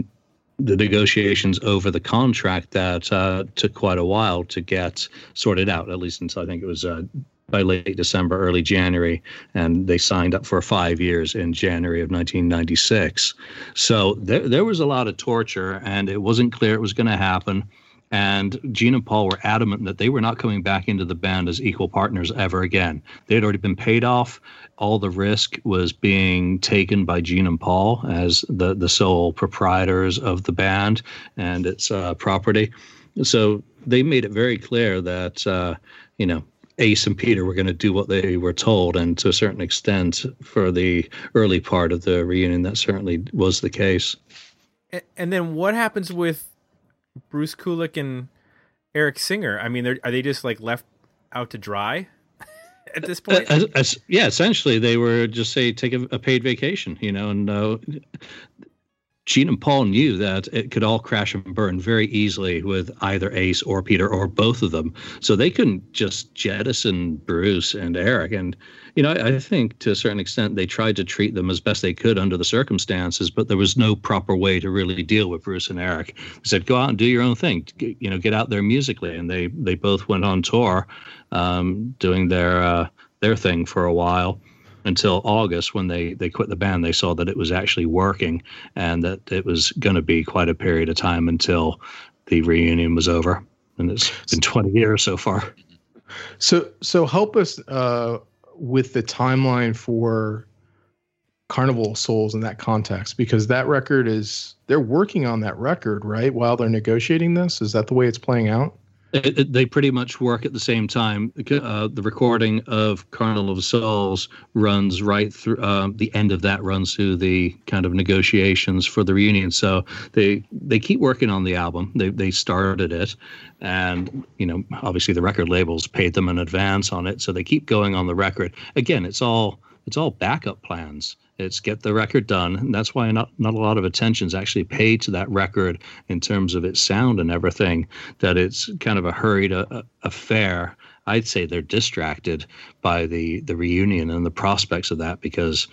the negotiations over the contract that uh, took quite a while to get sorted out. At least until I think it was uh, by late December, early January, and they signed up for five years in January of 1996. So there there was a lot of torture, and it wasn't clear it was going to happen. And Gene and Paul were adamant that they were not coming back into the band as equal partners ever again. They had already been paid off. All the risk was being taken by Gene and Paul as the, the sole proprietors of the band and its uh, property. So they made it very clear that, uh, you know, Ace and Peter were going to do what they were told. And to a certain extent, for the early part of the reunion, that certainly was the case. And then what happens with Bruce Kulick and Eric Singer? I mean, are they just like left out to dry? at this point? As, yeah, essentially they were just say take a, a paid vacation, you know, and uh, Gene and Paul knew that it could all crash and burn very easily with either Ace or Peter or both of them. So they couldn't just jettison Bruce and Eric. And, you know, I, I think to a certain extent they tried to treat them as best they could under the circumstances, but there was no proper way to really deal with Bruce and Eric. They said, go out and do your own thing, you know, get out there musically. And they, they both went on tour um, doing their, uh, their thing for a while until August when they they quit the band. They saw that it was actually working and that it was going to be quite a period of time until the reunion was over. And it's been 20 years so far. So so help us uh, with the timeline for Carnival Souls in that context because that record is they're working on that record right while they're negotiating this. Is that the way it's playing out? It, it, they pretty much work at the same time. Uh, the recording of Carnival of Souls runs right through uh, the end of that runs through the kind of negotiations for the reunion. So they they keep working on the album. They they started it, and you know obviously the record labels paid them in advance on it. So they keep going on the record. Again, it's all it's all backup plans. It's get the record done. And that's why not, not a lot of attention is actually paid to that record in terms of its sound and everything, that it's kind of a hurried uh, affair. I'd say they're distracted by the, the reunion and the prospects of that because,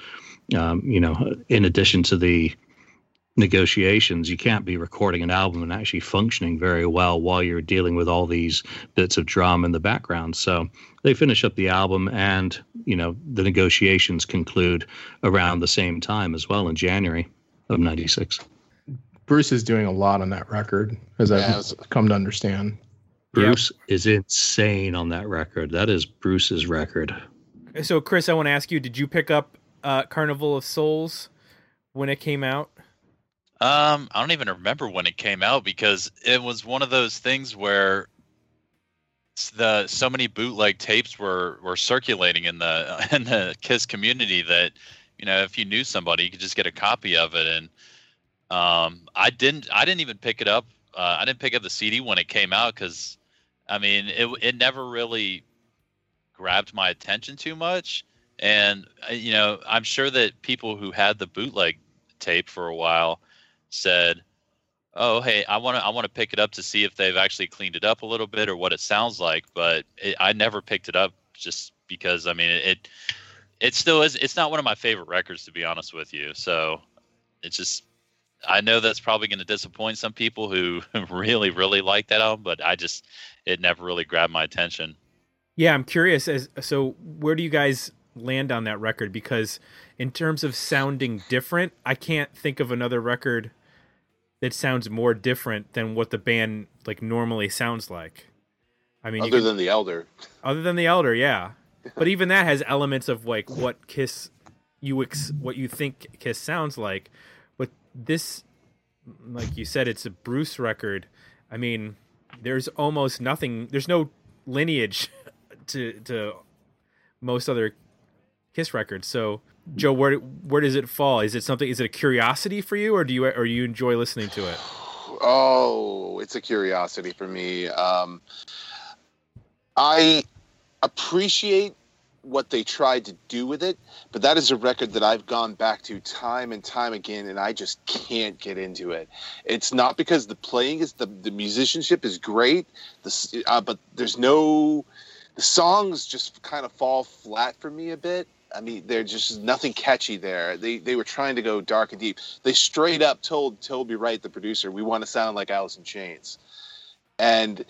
um, you know, in addition to the negotiations, you can't be recording an album and actually functioning very well while you're dealing with all these bits of drama in the background. So they finish up the album, and you know the negotiations conclude around the same time as well in January of '96. Bruce is doing a lot on that record, as yeah, I've come to understand. Bruce yep. is insane on that record. That is Bruce's record. So, Chris, I want to ask you: Did you pick up uh, Carnival of Souls when it came out? Um, I don't even remember when it came out because it was one of those things where the so many bootleg tapes were were circulating in the in the Kiss community that you know if you knew somebody you could just get a copy of it. And um, I didn't I didn't even pick it up. Uh, I didn't pick up the CD when it came out because I mean it it never really grabbed my attention too much. And uh, you know I'm sure that people who had the bootleg tape for a while said oh hey i want to i want to pick it up to see if they've actually cleaned it up a little bit or what it sounds like but it, i never picked it up just because i mean it, it it still is it's not one of my favorite records to be honest with you. So it's just i know that's probably going to disappoint some people who really really like that album but i just it never really grabbed my attention. Yeah i'm curious as so where do you guys land on that record? Because in terms of sounding different i can't think of another record that sounds more different than what the band like normally sounds like. I mean, other than the Elder. Other than the Elder, yeah. But even that has elements of like what Kiss you ex- what you think Kiss sounds like. But this, like you said, it's a Bruce record. I mean, there's almost nothing. There's no lineage to to most other Kiss records. So Joe, where where does it fall? Is it something? Is it a curiosity for you, or do you or you enjoy listening to it? Oh, it's a curiosity for me. Um, I appreciate what they tried to do with it, but that is a record that I've gone back to time and time again, and I just can't get into it. It's not because the playing is the the musicianship is great, the, uh, but there's no the songs just kind of fall flat for me a bit. I mean, there's just nothing catchy there. They they were trying to go dark and deep. They straight up told Toby Wright, the producer, we want to sound like Alice in Chains. And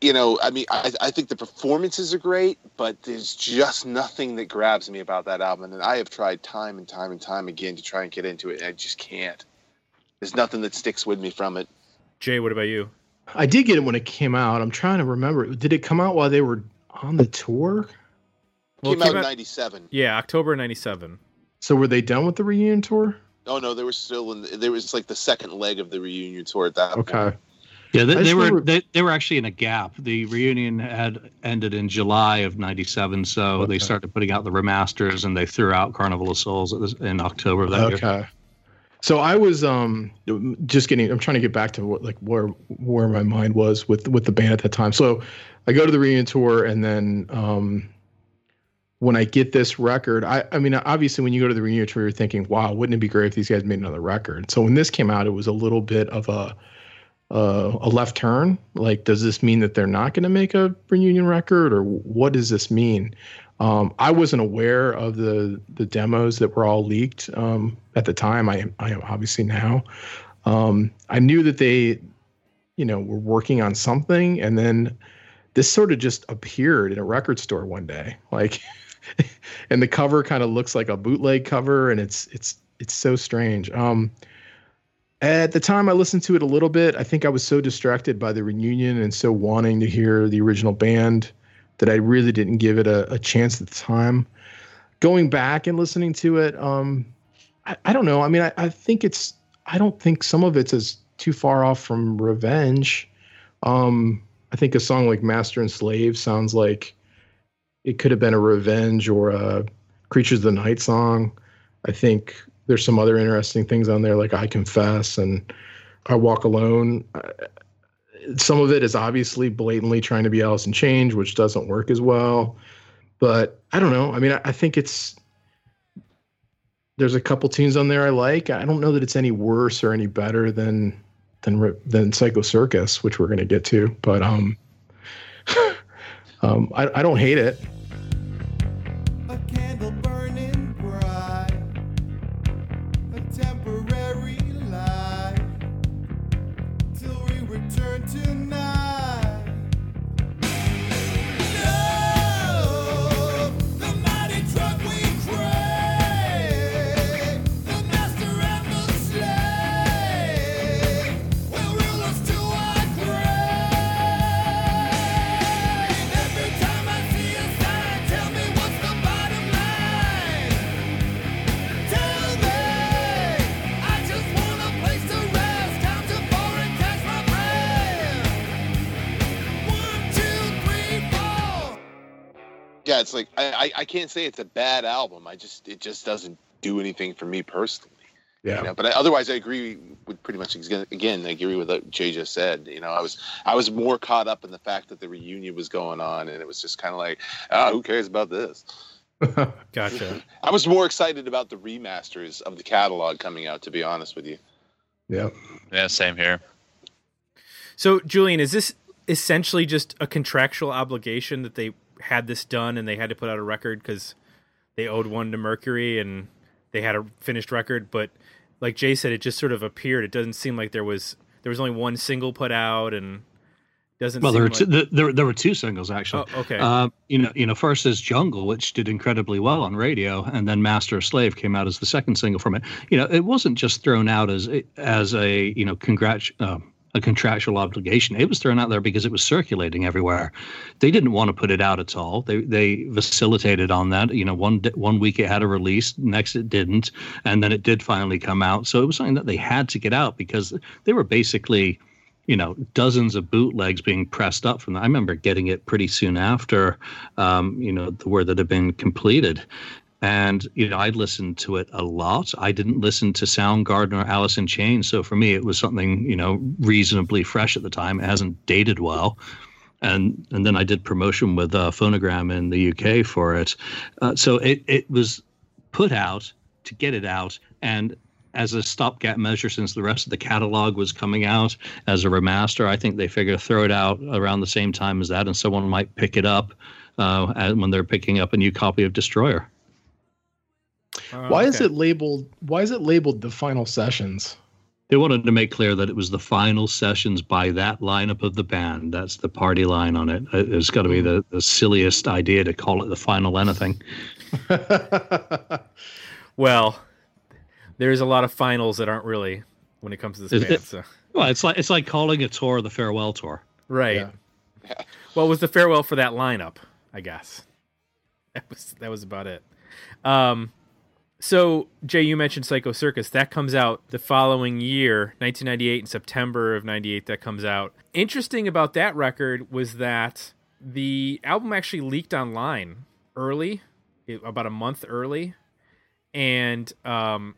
you know, I mean, I, I think the performances are great, but there's just nothing that grabs me about that album. And I have tried time and time and time again to try and get into it, and I just can't. There's nothing that sticks with me from it. Jay, what about you? I did get it when it came out. I'm trying to remember. Did it come out while they were on the tour? Well, came, came out in '97. Yeah, October '97. So were they done with the reunion tour? Oh no, they were still in. There was like the second leg of the reunion tour at that. Okay. Point. Yeah, they, they were they, they were actually in a gap. The reunion had ended in July of '97, so okay. they started putting out the remasters, and they threw out Carnival of Souls in October of that okay. year. Okay. So I was um just getting. I'm trying to get back to what like where where my mind was with with the band at that time. So I go to the reunion tour, and then um when I get this record, I, I mean, obviously, when you go to the reunion tour, you're thinking, wow, wouldn't it be great if these guys made another record? So when this came out, it was a little bit of a uh, a left turn. Like, does this mean that they're not going to make a reunion record, or what does this mean? Um, I wasn't aware of the the demos that were all leaked um, at the time. I I am obviously now. Um, I knew that they, you know, were working on something, and then this sort of just appeared in a record store one day, like. and the cover kind of looks like a bootleg cover, and it's it's it's so strange. Um, at the time, I listened to it a little bit. I think I was so distracted by the reunion and so wanting to hear the original band that I really didn't give it a, a chance at the time. Going back and listening to it, um, I, I, don't know. I mean, I, I, think it's. I don't think some of it's as too far off from Revenge. Um, I think a song like Master and Slave sounds like it could have been a Revenge or a Creatures of the Night song. I think there's some other interesting things on there like I Confess and I Walk Alone. Some of it is obviously blatantly trying to be Alice in Chains, which doesn't work as well. But I don't know. I mean, I, I think it's there's a couple tunes on there I like. I don't know that it's any worse or any better than than than Psycho Circus, which we're going to get to. But um, um, I, I don't hate it. Like I, I can't say it's a bad album. I just it just doesn't do anything for me personally. Yeah. You know, but I, otherwise, I agree with pretty much again. I agree with what Jay just said. You know, I was I was more caught up in the fact that the reunion was going on, and it was just kind of like, oh, who cares about this? gotcha. I was more excited about the remasters of the catalog coming out. To be honest with you. Yeah. Yeah. Same here. So, Julian, is this essentially just a contractual obligation that they had this done and they had to put out a record because they owed one to Mercury and they had a finished record. But like Jay said, it just sort of appeared. It doesn't seem like there was there was only one single put out and doesn't. Well, there were like... two, there there were two singles actually. Oh, okay. Uh, you know, you know, first is Jungle, which did incredibly well on radio, and then Master Slave came out as the second single from it. You know, it wasn't just thrown out as as a you know congrat. Uh, a contractual obligation. It was thrown out there because it was circulating everywhere. They didn't want to put it out at all. They they facilitated on that. You know, one one week it had a release, next it didn't, and then it did finally come out. So it was something that they had to get out because they were basically you know dozens of bootlegs being pressed up from that. I remember getting it pretty soon after, um, you know, the word that had been completed, and you know, I listened to it a lot. I didn't listen to Soundgarden or Alice in Chains, so for me, it was something you know reasonably fresh at the time. It hasn't dated well, and and then I did promotion with uh, Phonogram in the UK for it. Uh, so it it was put out to get it out, and as a stopgap measure since the rest of the catalog was coming out as a remaster. I think they figure throw it out around the same time as that, and someone might pick it up uh, when they're picking up a new copy of Destroyer. Uh, why okay. is it labeled? Why is it labeled the final sessions? They wanted to make clear that it was the final sessions by that lineup of the band. That's the party line on it. It's got to be the, the silliest idea to call it the final anything. well, there's a lot of finals that aren't really when it comes to this is band. It, so. Well, it's like it's like calling a tour the farewell tour. Right. Yeah. Well, it was the farewell for that lineup, I guess. That was that was about it. Um, so, Jay, you mentioned Psycho Circus. That comes out the following year, 1998, in September of 98, that comes out. Interesting about that record was that the album actually leaked online early, about a month early. And um,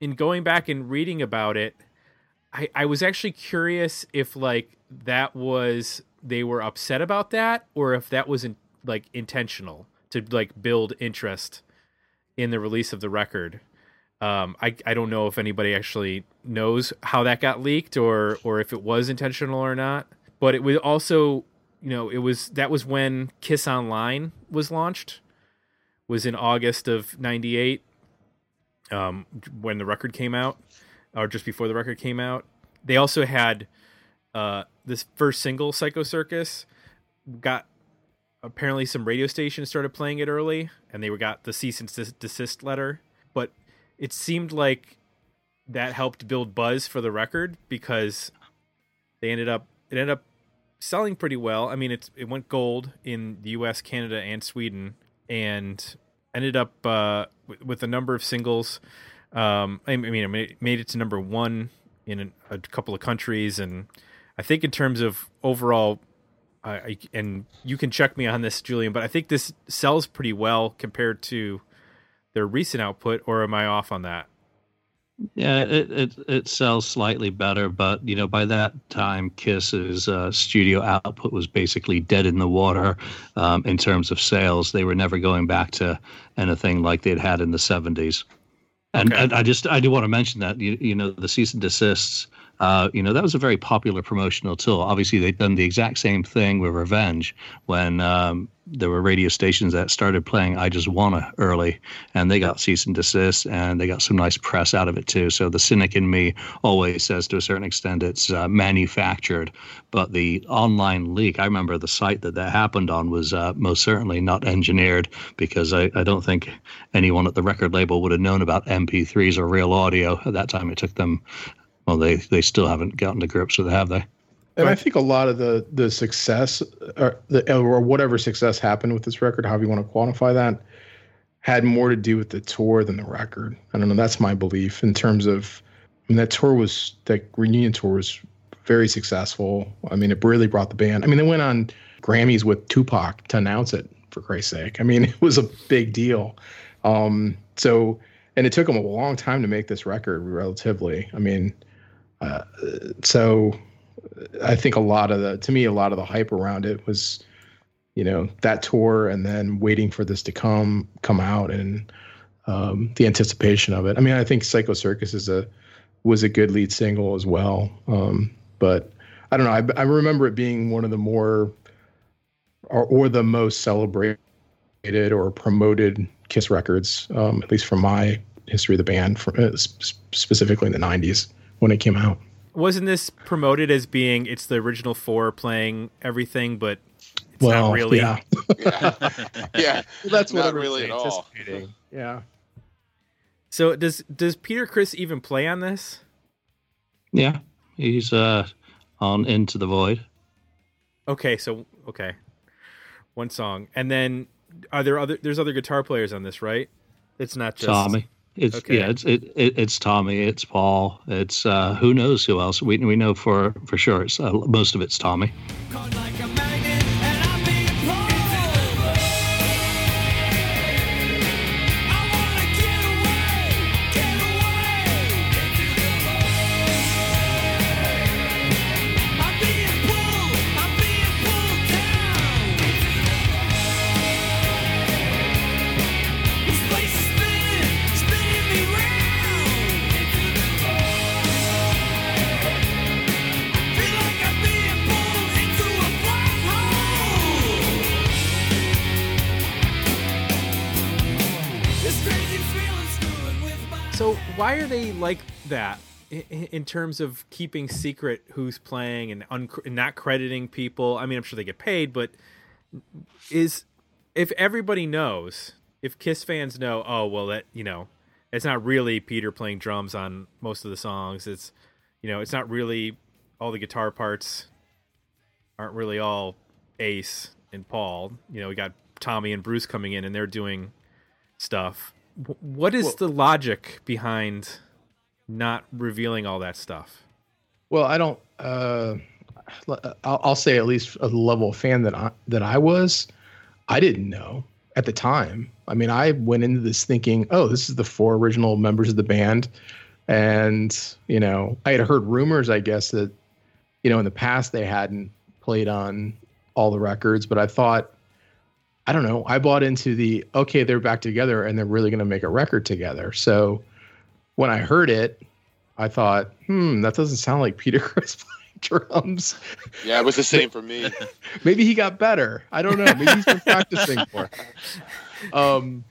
in going back and reading about it, I, I was actually curious if, like, that was they were upset about that or if that was in, like intentional to like build interest in the release of the record. Um, I I don't know if anybody actually knows how that got leaked or or if it was intentional or not. But it was also, you know, it was that was when Kiss Online was launched, was in August of '98, um, when the record came out, or just before the record came out. They also had uh, this first single, Psycho Circus, got apparently some radio stations started playing it early, and they got the cease and desist letter. But it seemed like that helped build buzz for the record because they ended up it ended up selling pretty well. I mean, it's it went gold in the U.S., Canada, and Sweden, and ended up uh, with, a number of singles. Um, I mean, it made it to number one in a couple of countries, and I think in terms of overall, I, and you can check me on this, Julian, but I think this sells pretty well compared to their recent output, or am I off on that? Yeah, it, it it sells slightly better, but you know by that time, Kiss's uh, studio output was basically dead in the water um, in terms of sales. They were never going back to anything like they'd had in the '70s. And, okay. and I just I do want to mention that you you know the cease and desists uh, you know, that was a very popular promotional tool. Obviously, they'd done the exact same thing with Revenge when um, there were radio stations that started playing I Just Wanna early, and they got cease and desist, and they got some nice press out of it too. So the cynic in me always says to a certain extent it's uh, manufactured, but the online leak, I remember the site that that happened on was uh, most certainly not engineered because I, I don't think anyone at the record label would have known about MP3s or real audio. At that time, it took them well, they they still haven't gotten to grips with it, have they? And I think a lot of the the success or, the, or whatever success happened with this record, however you want to quantify that, had more to do with the tour than the record. I don't know. That's my belief in terms of. I mean, that tour was that reunion tour was very successful. I mean, it really brought the band. I mean, they went on Grammys with Tupac to announce it. For Christ's sake, I mean, it was a big deal. Um, so, and it took them a long time to make this record. Relatively, I mean, so I think a lot of the, to me, a lot of the hype around it was, you know, that tour and then waiting for this to come, come out and um, the anticipation of it. I mean, I think Psycho Circus is a, was a good lead single as well. Um, but I don't know. I, I remember it being one of the more, or, or the most celebrated or promoted Kiss records, um, at least from my history of the band, uh, specifically in the 90s when it came out. Wasn't this promoted as being it's the original four playing everything, but it's well, not really? Yeah, yeah, yeah. Well, that's not what really at all. Yeah. So does does Peter Criss even play on this? Yeah, he's uh on Into the Void. Okay, so okay, one song, and then are there other? There's other guitar players on this, right? It's not just Tommy. It's okay. yeah, it's it, it, it's Tommy, it's Paul, it's uh, who knows who else. We we know for for sure. It's uh, most of it's Tommy. That in, terms of keeping secret who's playing and, un- and not crediting people? I mean, I'm sure they get paid, but is if everybody knows, if Kiss fans know, oh well, that you know, it's not really Peter playing drums on most of the songs. It's you know, it's not really all the guitar parts aren't really all Ace and Paul. You know, we got Tommy and Bruce coming in and they're doing stuff what is well, the logic behind not revealing all that stuff? Well, I don't. Uh, I'll, I'll, say at least a level of fan that I that I was, I didn't know at the time. I mean, I went into this thinking, oh, this is the four original members of the band, and you know, I had heard rumors, I guess that, you know, in the past they hadn't played on all the records, but I thought I don't know. I bought into the okay, they're back together and they're really going to make a record together. So when I heard it, I thought, hmm, that doesn't sound like Peter Criss playing drums. Yeah, it was the same for me. Maybe he got better. I don't know. Maybe he's been practicing more. Um,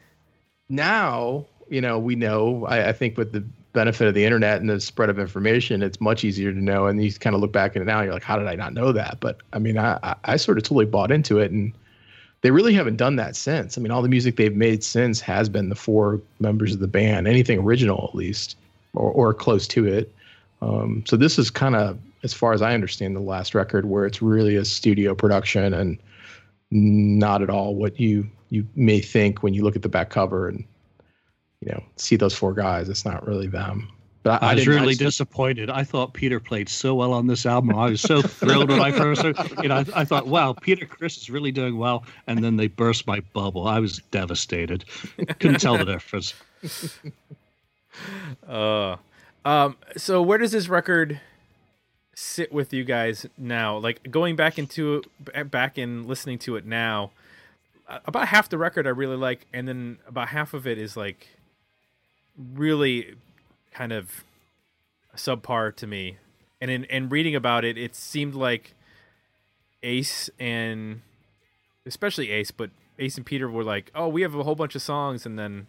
now, you know, we know. I, I think with the benefit of the internet and the spread of information, it's much easier to know. And you kind of look back at it now, and you're like, how did I not know that? But I mean, I, I, I sort of totally bought into it, and they really haven't done that since. I mean, all the music they've made since has been the four members of the band, anything original at least, or, or close to it. Um, so this is kind of, as far as I understand, the last record where it's really a studio production and not at all what you you may think when you look at the back cover and you know see those four guys. It's not really them. But I, I, was didn't- I really just- disappointed. I thought Peter played so well on this album. I was so thrilled when I first heard. You know, I, I thought, wow, Peter Criss is really doing well. And then they burst my bubble. I was devastated. Couldn't tell the difference. Uh, um, so where does this record sit with you guys now? Like going back into back and listening to it now, uh, about half the record I really like, and then about half of it is like really kind of subpar to me. And in and reading about it, it seemed like Ace and especially Ace, but Ace and Peter were like, "Oh, we have a whole bunch of songs," and then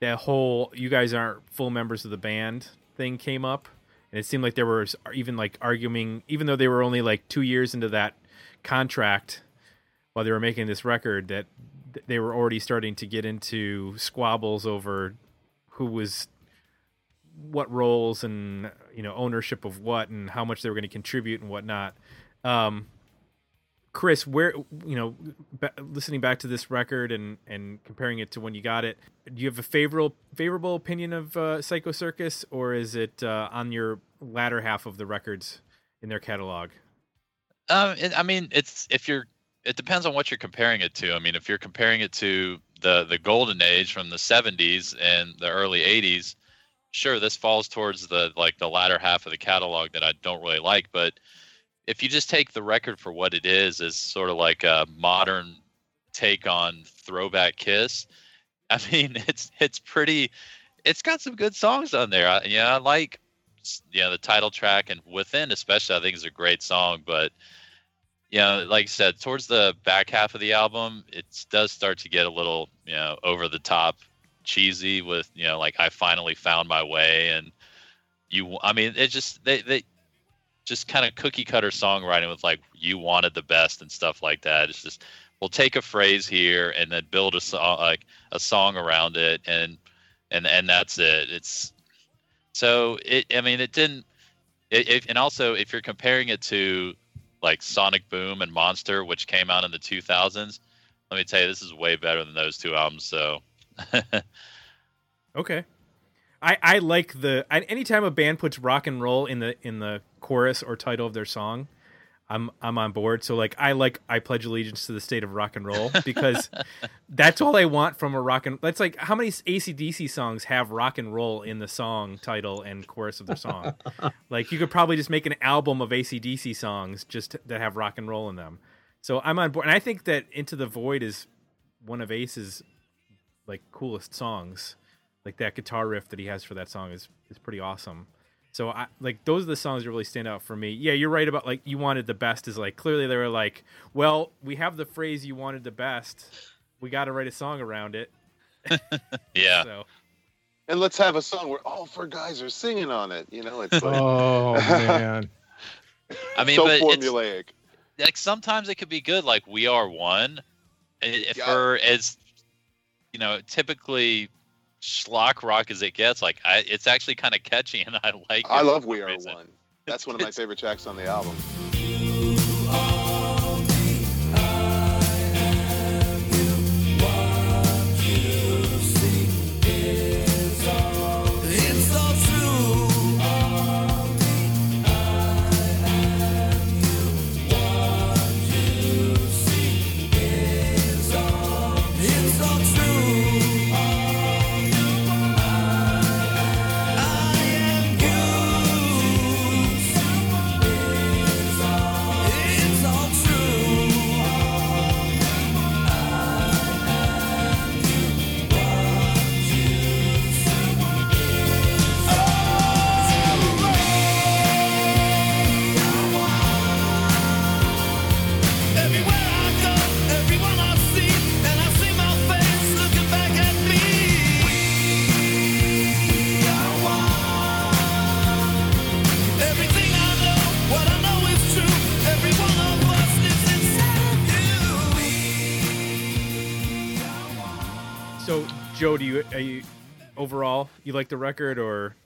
that whole "you guys aren't full members of the band" thing came up, and it seemed like there was even like arguing, even though they were only like two years into that contract while they were making this record, that they were already starting to get into squabbles over who was what roles and you know ownership of what and how much they were going to contribute and whatnot. Um, Chris, where you know, ba- listening back to this record and and comparing it to when you got it, do you have a favorable favorable opinion of uh, Psycho Circus, or is it uh, on your latter half of the records in their catalog? Um, it, I mean, it's if you're, it depends on what you're comparing it to. I mean, if you're comparing it to the the golden age from the 70s and the early 80s, sure, this falls towards the like the latter half of the catalog that I don't really like. But if you just take the record for what it is, as sort of like a modern take on throwback Kiss, I mean, it's it's pretty. It's got some good songs on there. I, yeah, I like you know the title track and within especially i think is a great song but you know like i said towards the back half of the album it does start to get a little you know over the top cheesy with you know like i finally found my way and you i mean it just they they just kind of cookie cutter songwriting with like you wanted the best and stuff like that. It's just we'll take a phrase here and then build a song like a song around it and and and that's it. It's so it i mean it didn't it, it, and also if you're comparing it to like sonic boom and monster which came out in the 2000s let me tell you this is way better than those two albums so Okay. I, I like the I, anytime a band puts rock and roll in the in the chorus or title of their song, I'm I'm on board. So like I like I pledge allegiance to the state of rock and roll because that's all I want from a rock and that's like how many ACDC songs have rock and roll in the song title and chorus of their song. like you could probably just make an album of ACDC songs just that have rock and roll in them. So I'm on board and I think that Into the Void is one of Ace's like coolest songs like that guitar riff that he has for that song is is pretty awesome. So I like those are the songs that really stand out for me. Yeah, you're right about like you wanted the best is like clearly they were like, well, we have the phrase you wanted the best. We got to write a song around it. yeah So And let's have a song where all four guys are singing on it. You know, it's like Oh man. i mean so but it's, formulaic. like sometimes it could be good like we are one I- Yeah. for as you know typically schlock rock as it gets like I, it's actually kind of catchy and i like I love We Are. One. That's one of my favorite tracks on the album. Do you, you overall you like the record or?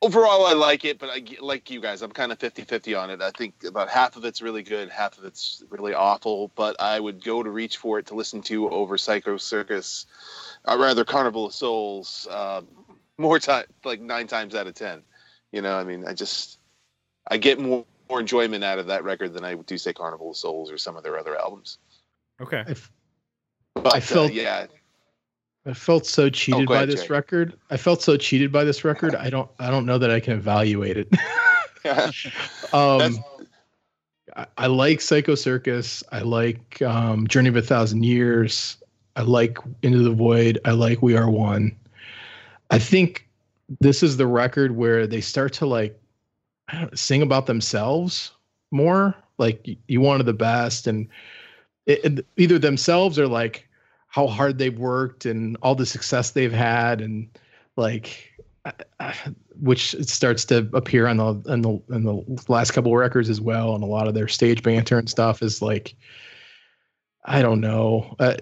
Overall, I like it, but I like you guys. I'm kind of 50-50 on it. I think about half of it's really good, half of it's really awful. But I would go to reach for it to listen to over Psycho Circus, or uh, rather Carnival of Souls, uh, more time, like nine times out of ten. You know, I mean, I just I get more more enjoyment out of that record than I do say Carnival of Souls or some of their other albums. Okay. But, I felt uh, yeah, I felt so cheated go by ahead, this Jay. record. I felt so cheated by this record. I don't I don't know that I can evaluate it. um I, I like Psycho Circus. I like um Journey of a Thousand Years. I like Into the Void. I like We Are One. I think this is the record where they start to like know, sing about themselves more. Like you wanted the best, and it, it- either themselves or like how hard they've worked and all the success they've had, and like uh, uh, which starts to appear on the on the on the last couple of records as well, and a lot of their stage banter and stuff is like I don't know. Uh,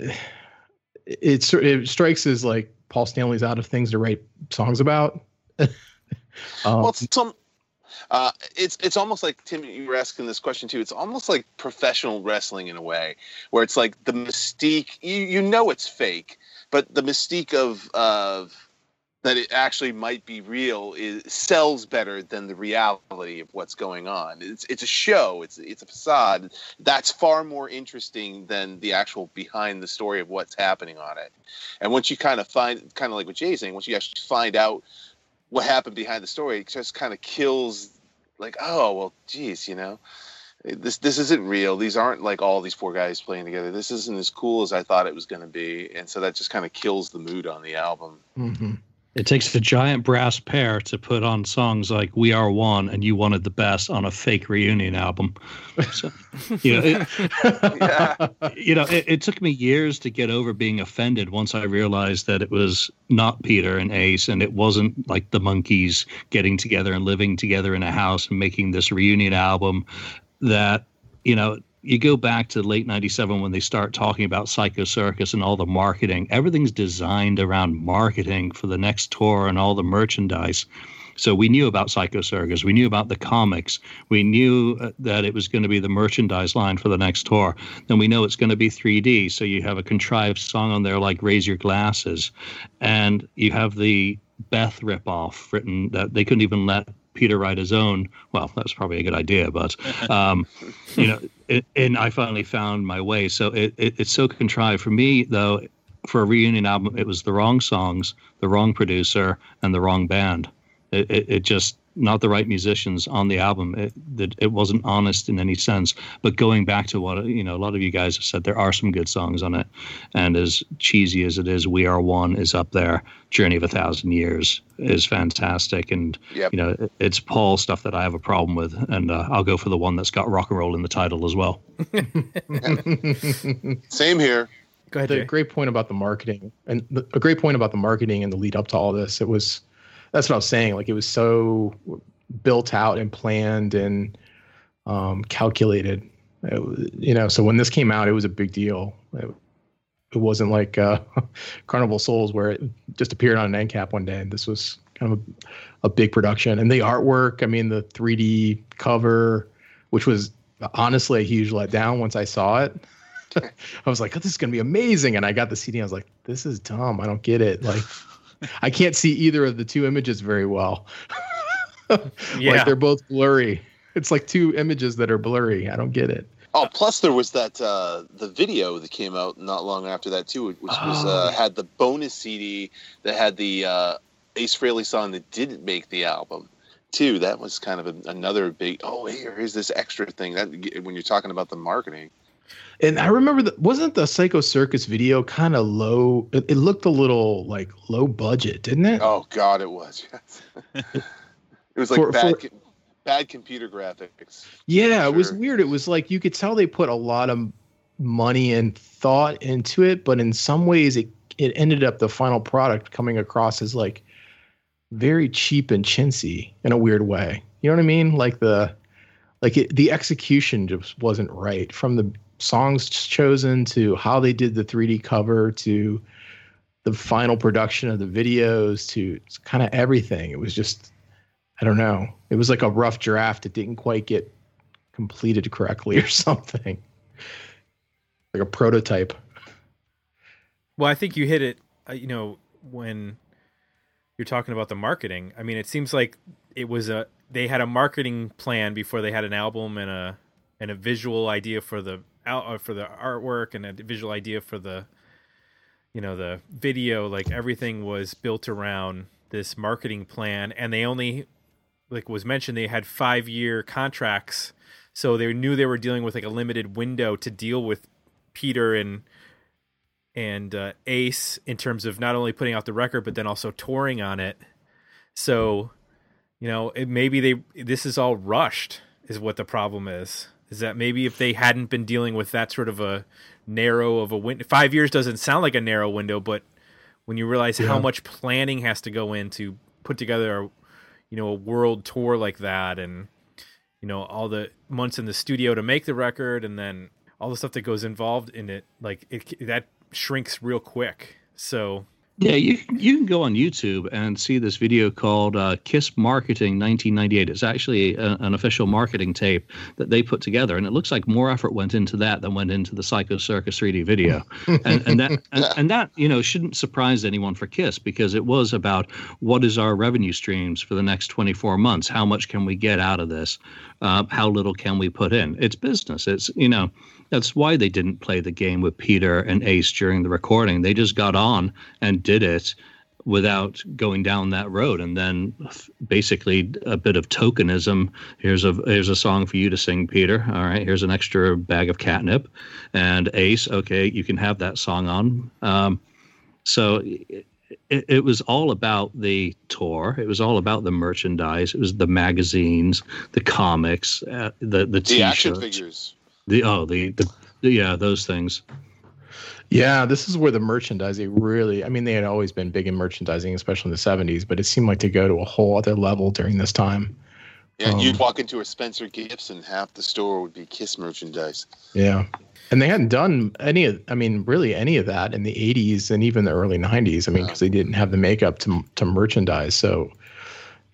it, it strikes as like Paul Stanley's out of things to write songs about. um, well, some. Uh, it's it's almost like Tim. You were asking this question too. It's almost like professional wrestling in a way, where it's like the mystique. You you know it's fake, but the mystique of of that it actually might be real is sells better than the reality of what's going on. It's it's a show. It's it's a facade. That's far more interesting than the actual behind the story of what's happening on it. And once you kind of find, kind of like what Jay's saying, once you actually find out what happened behind the story, just kind of kills. Like, oh well, geez, you know, this this isn't real. These aren't like all these four guys playing together. This isn't as cool as I thought it was going to be, and so that just kind of kills the mood on the album. mhm. It takes a giant brass pair to put on songs like "We Are One" and "You Wanted the Best" on a fake reunion album. So, you know, it, Yeah. you know, it, it took me years to get over being offended once I realized that it was not Peter and Ace, and it wasn't like the Monkees getting together and living together in a house and making this reunion album. That you know, you go back to late '97 when they start talking about Psycho Circus and all the marketing. Everything's designed around marketing for the next tour and all the merchandise. So we knew about Psycho Circus. We knew about the comics. We knew uh, that it was going to be the merchandise line for the next tour. Then we know it's going to be 3D. So you have a contrived song on there like "Raise Your Glasses," and you have the Beth ripoff written that they couldn't even let Peter write his own. Well, that was probably a good idea, but um, you know, it, and I finally found my way. So it, it it's so contrived for me though. For a reunion album, it was the wrong songs, the wrong producer, and the wrong band. It, it, it just not the right musicians on the album. It, that it wasn't honest in any sense. But going back to what you know, a lot of you guys have said there are some good songs on it, and as cheesy as it is, "We Are One" is up there. "Journey of a Thousand Years" is fantastic, and Yep. you know, it- it's Paul stuff that I have a problem with, and uh, I'll go for the one that's got rock and roll in the title as well. Same here. Go ahead, the Jay. great point about the marketing and the, a great point about the marketing and the lead up to all this it was that's what i was saying like it was so built out and planned and um, calculated It you know so when this came out it was a big deal it, it wasn't like uh, carnival souls where it just appeared on an end cap one day And this was kind of a, a big production and the artwork i mean the 3d cover which was honestly a huge letdown once i saw it I was like, oh, this is gonna be amazing. And I got the CD. and I was like, this is dumb. I don't get it. Like, I can't see either of the two images very well. Yeah. Like they're both blurry. It's like two images that are blurry. I don't get it. Oh, plus there was that uh, the video that came out not long after that too, which was Oh. uh, had the bonus CD that had the uh, Ace Frehley song that didn't make the album too. That was kind of a, another big. Oh, here, here's this extra thing that when you're talking about the marketing. And I remember that wasn't the Psycho Circus video kind of low? It, it looked a little like low budget, didn't it? Oh God, it was. it was like For- bad, for- bad computer graphics. Yeah, it was weird. It was like you could tell they put a lot of money and thought into it, but in some ways it it ended up the final product coming across as like very cheap and chintzy in a weird way. You know what I mean? Like the like it, the execution just wasn't right from the songs chosen to how they did the 3D cover to the final production of the videos to kind of everything. It was just, I don't know. It was like a rough draft. It didn't quite get completed correctly or something. Like a prototype. Well, I think you hit it. Uh, you know, when you're talking about the marketing, I mean, it seems like it was a they had a marketing plan before they had an album and a and a visual idea for the out for the artwork and a visual idea for the you know the video. Like everything was built around this marketing plan, and they only like was mentioned they had five year contracts, so they knew they were dealing with like a limited window to deal with Peter and and uh, Ace in terms of not only putting out the record but then also touring on it. So, you know, it, maybe they this is all rushed is what the problem is. Is that maybe if they hadn't been dealing with that sort of a narrow of a window, five years doesn't sound like a narrow window, but when you realize Yeah. how much planning has to go into put together, a, you know, a world tour like that, and you know all the months in the studio to make the record, and then all the stuff that goes involved in it, like it that shrinks real quick. So Yeah, you you can go on YouTube and see this video called uh, "Kiss Marketing 1998." It's actually a, an official marketing tape that they put together, and it looks like more effort went into that than went into the Psycho Circus 3D video. and, and that and, and that you know shouldn't surprise anyone for Kiss because it was about what is our revenue streams for the next 24 months? How much can we get out of this? Uh, how little can we put in? It's business. It's you know that's why they didn't play the game with Peter and Ace during the recording. They just got on and did it without going down that road. And then basically a bit of tokenism. Here's a here's a song for you to sing peter. All right here's an extra bag of catnip. And ace okay you can have that song on. Um, so it, it was all about the tour. It was all about the merchandise. It was the magazines the comics uh, the the, The action figures. the oh the, the yeah those things Yeah, this is where the merchandising really, I mean, they had always been big in merchandising, especially in the 70s, but it seemed like to go to a whole other level during this time. Yeah, Um, you'd walk into a Spencer Gifts and half the store would be Kiss merchandise. Yeah. And they hadn't done any of, I mean, really any of that in the 80s and even the early 90s. I mean, because they didn't have the makeup to, to merchandise. So,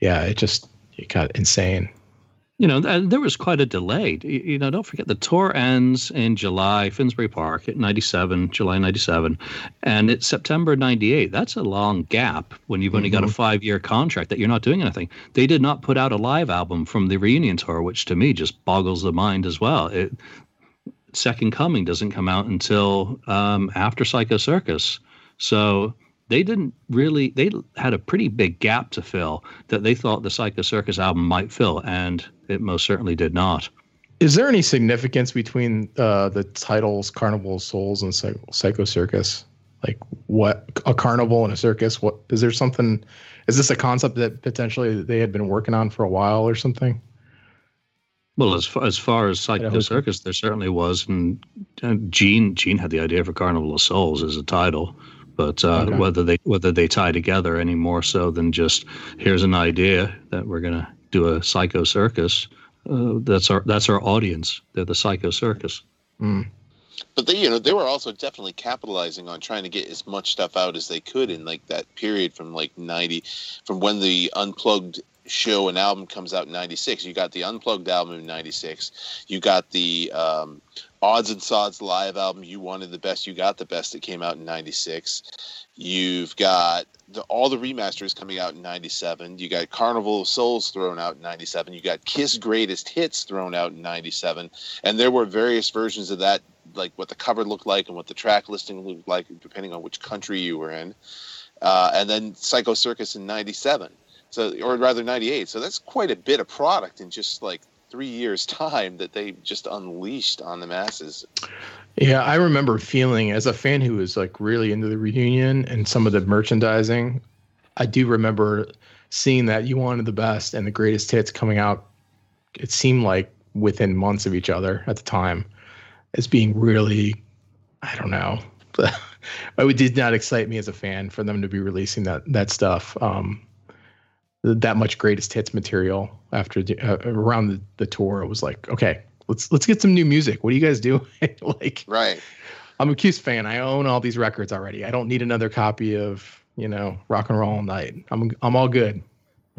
yeah, it just, it got insane. You know, th- there was quite a delay. You know, don't forget the tour ends in July, Finsbury Park at 97, July 97, and it's September 98. That's a long gap when you've only got a five year contract that you're not doing anything. They did not put out a live album from the reunion tour, which to me just boggles the mind as well. It, Second Coming doesn't come out until um, after Psycho Circus. So they didn't really they had a pretty big gap to fill that they thought the Psycho Circus album might fill, and it most certainly did not. Is there any significance between uh, the titles Carnival of Souls and Psycho Circus? Like what a carnival and a circus? What is there something? Is this a concept that potentially they had been working on for a while or something? Well, as far as far as Psycho. Circus, there certainly was, and uh, Gene Gene had the idea for Carnival of Souls as a title, but uh, Okay. whether they whether they tie together any more so than just here's an idea that we're gonna do a Psycho Circus, uh, that's our that's our audience. They're the Psycho Circus. But they, you know, they were also definitely capitalizing on trying to get as much stuff out as they could in like that period from like ninety, from when the unplugged show and album comes out in ninety six. You got the unplugged album in ninety six. You got the um, odds and sods live album. You wanted the best. You got the best. That came out in ninety six. You've got the, all the remasters coming out in 97. You got Carnival of Souls thrown out in 97. You got Kiss Greatest Hits thrown out in 97. And there were various versions of that, like what the cover looked like and what the track listing looked like, depending on which country you were in. Uh, and then Psycho Circus in 97. So, or rather 98. So that's quite a bit of product in just like three years' time that they just unleashed on the masses. Yeah, I remember feeling as a fan who was like really into the reunion and some of the merchandising. I do remember seeing that you wanted the best and the greatest hits coming out. It seemed like within months of each other at the time, as being really, I don't know. it did not excite me as a fan for them to be releasing that that stuff. Um, that much greatest hits material after the, uh, around the, the tour. It was like, okay, let's let's get some new music. What do you guys do? like, Right. I'm a Kiss fan. I own all these records already. I don't need another copy of you know Rock and Roll All Night. I'm I'm all good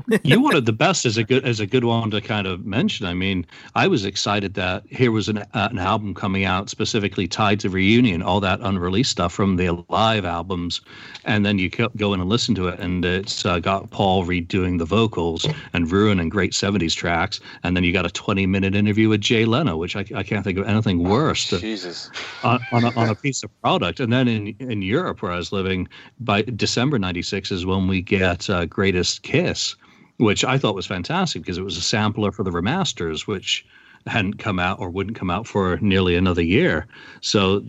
you wanted the best as a good as a good one to kind of mention. I mean, I was excited that here was an uh, an album coming out specifically tied to reunion, all that unreleased stuff from the live albums, and then you go in and listen to it, and it's uh, got Paul redoing the vocals and ruining great '70s tracks, and then you got a 20 minute interview with Jay Leno, which I, I can't think of anything worse. To, Jesus. On, on, a, on a piece of product, and then in in Europe where I was living, by December '96 is when we get uh, Greatest Kiss which I thought was fantastic because it was a sampler for the remasters, which hadn't come out or wouldn't come out for nearly another year. So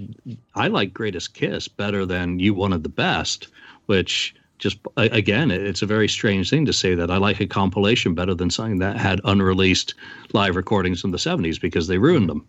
I like Greatest Kiss better than You Wanted the Best, which just again, it's a very strange thing to say that I like a compilation better than something that had unreleased live recordings from the 70s because they ruined them.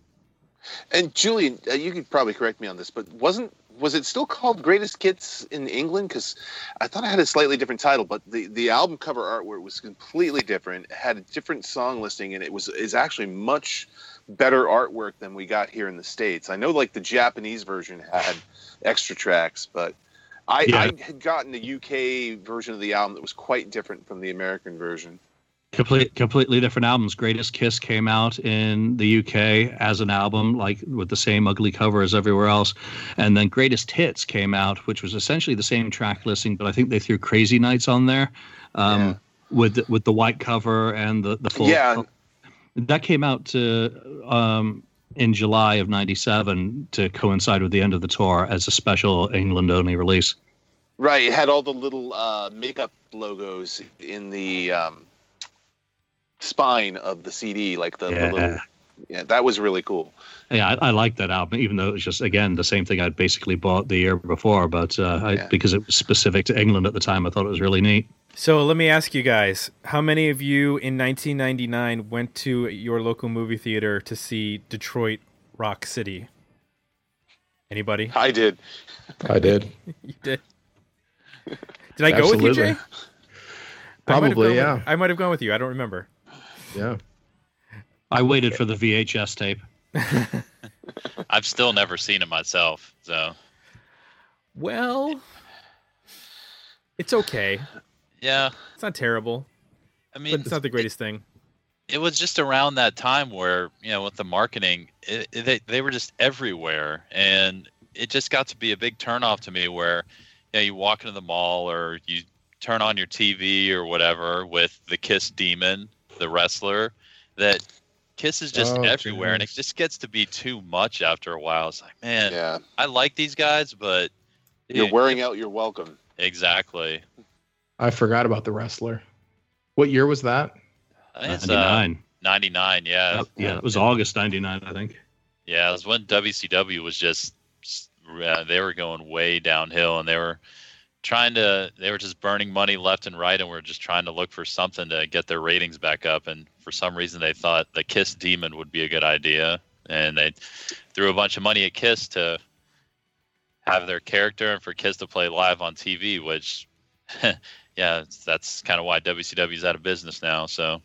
And Julian, uh, you could probably correct me on this, but wasn't was it still called Greatest Hits in England? Because I thought it had a slightly different title, but the, the album cover artwork was completely different. It had a different song listing, and it was is actually much better artwork than we got here in the states. I know, like the Japanese version had extra tracks, but I, yeah. I had gotten the UK version of the album that was quite different from the American version. Complete, completely different albums. Greatest Kiss came out in the UK as an album, like with the same ugly cover as everywhere else, and then Greatest Hits came out, which was essentially the same track listing, but I think they threw Crazy Nights on there, um, yeah. with the, with the white cover and the the full. Yeah. That came out to um, in July of '97 to coincide with the end of the tour as a special England only release. Right, it had all the little uh, makeup logos in the. Um spine of the CD, like the, yeah. the little. Yeah, that was really cool. Yeah, I, I like that album, even though it was just again the same thing I'd basically bought the year before, but uh, I, yeah. because it was specific to England at the time, I thought it was really neat. So let me ask you guys: How many of you in 1999 went to your local movie theater to see Detroit Rock City? Anybody? I did. I did. you did. Did I go with you, Jay? Probably, I yeah. With, I might have gone with you. I don't remember. Yeah. I waited for the VHS tape. I've still never seen it myself, so. Well, it's okay. Yeah. It's not terrible. I mean, it's not the greatest it, thing. It was just around that time where, you know, with the marketing, it, it, they, they were just everywhere. And it just got to be a big turnoff to me where, you know, you walk into the mall or you turn on your TV or whatever with the Kiss Demon the wrestler, that Kiss is just oh, everywhere, geez. and it just gets to be too much after a while. It's like, man, yeah. I like these guys, but you're wearing out your welcome. Exactly. I forgot about the wrestler. What year was that? It's, 99. Uh, 99, yeah. Uh, yeah, it was August 99, I think. Yeah, it was when WCW was just, uh, they were going way downhill, and they were trying to they were just burning money left and right and were just trying to look for something to get their ratings back up. And for some reason they thought the kiss demon would be a good idea. And they threw a bunch of money at kiss to have their character and for kiss to play live on tv which yeah that's kind of why wcw's out of business now. So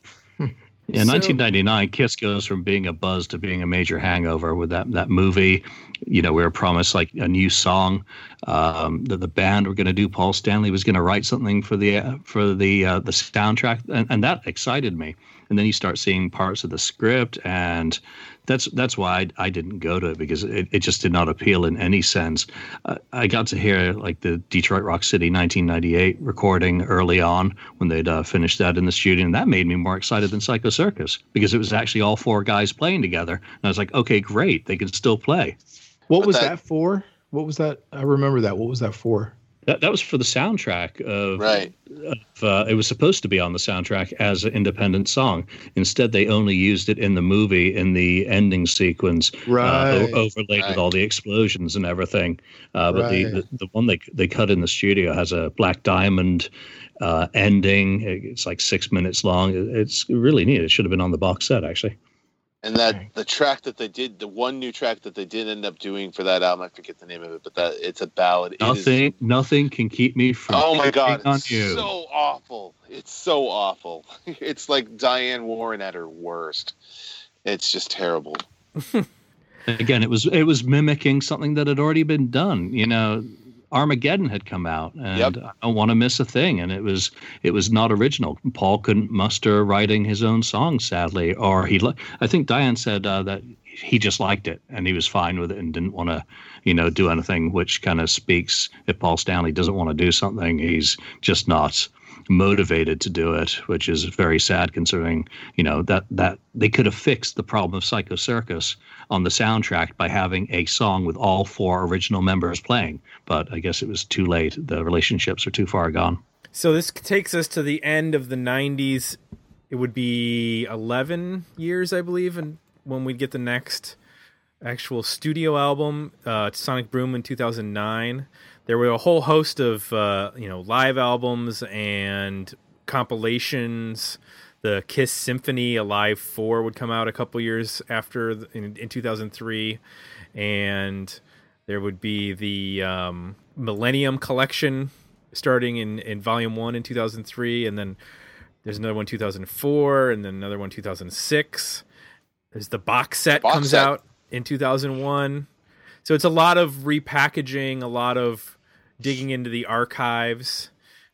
yeah, so, 1999, Kiss goes from being a buzz to being a major hangover with that that movie. You know, we were promised like a new song um, that the band were going to do. Paul Stanley was going to write something for the uh, for the uh, the soundtrack, and, and that excited me. And then you start seeing parts of the script, and that's that's why I, I didn't go to it because it, it just did not appeal in any sense. Uh, I got to hear like the Detroit Rock City 1998 recording early on when they'd uh, finished that in the studio, and that made me more excited than Psycho Circus because it was actually all four guys playing together, and I was like, okay, great, they can still play. What but was that, that for? What was that? I remember that. What was that for? That, that was for the soundtrack of, right. Of, uh, it was supposed to be on the soundtrack as an independent song. Instead, they only used it in the movie in the ending sequence, right. uh, overlaid right. with all the explosions and everything. Uh, but right. the, the, the one they they cut in the studio has a Black Diamond uh, ending. It's like six minutes long. It's really neat. It should have been on the box set actually. And that the track that they did, the one new track that they did end up doing for that album, I forget the name of it, but that it's a ballad. Nothing, is, nothing can keep me from. Oh my god, it's you. so awful. It's so awful. It's like Diane Warren at her worst. It's just terrible. again, it was it was mimicking something that had already been done. You know, Armageddon had come out, and Yep. I don't want to miss a thing. And it was it was not original. Paul couldn't muster writing his own song, sadly, or he. li- I think Diane said uh, that he just liked it and he was fine with it and didn't want to, you know, do anything. Which kind of speaks if Paul Stanley doesn't want to do something, he's just not motivated to do it, which is very sad considering, you know, that that they could have fixed the problem of Psycho Circus on the soundtrack by having a song with all four original members playing. But I guess it was too late. The relationships are too far gone. So this takes us to the end of the 90s. It would be 11 years, I believe, and when we get the next actual studio album, uh, Sonic Boom in 2009. There were a whole host of uh, you know live albums and compilations. The Kiss Symphony Alive Four would come out a couple years after the- in, in 2003, and there would be the um, Millennium Collection starting in, in Volume One in 2003, and then there's another one 2004, and then another one 2006. There's the box set Box comes set. out in 2001. So it's a lot of repackaging, a lot of digging into the archives.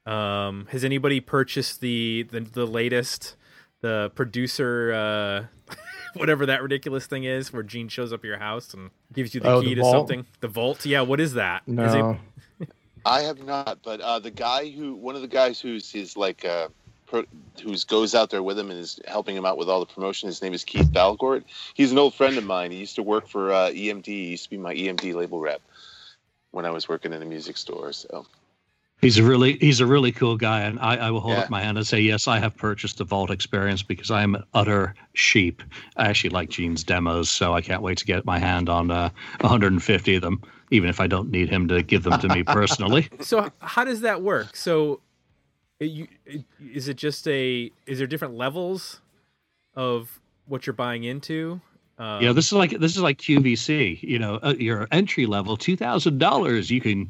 Um, has anybody purchased the the, the latest, the producer, uh, whatever that ridiculous thing is, where Gene shows up at your house and gives you the Oh, key the to vault? something? The vault, yeah. What is that? Is it- No, I have not, but uh, the guy who, one of the guys who's his like, uh, pro, who's goes out there with him and is helping him out with all the promotion. His name is Keith Balgort. He's an old friend of mine. He used to work for uh, EMD. He used to be my EMD label rep when I was working in a music store. So He's a really he's a really cool guy, and I, I will hold Yeah. up my hand and say yes, I have purchased the Vault experience because I am an utter sheep. I actually like Gene's demos, so I can't wait to get my hand on uh, 150 of them, even if I don't need him to give them to me personally. so how does that work? So, it, you, is it just a? Is there different levels of what you're buying into? Um, yeah, this is like this is like QVC. You know, uh, your entry level two thousand dollars. You can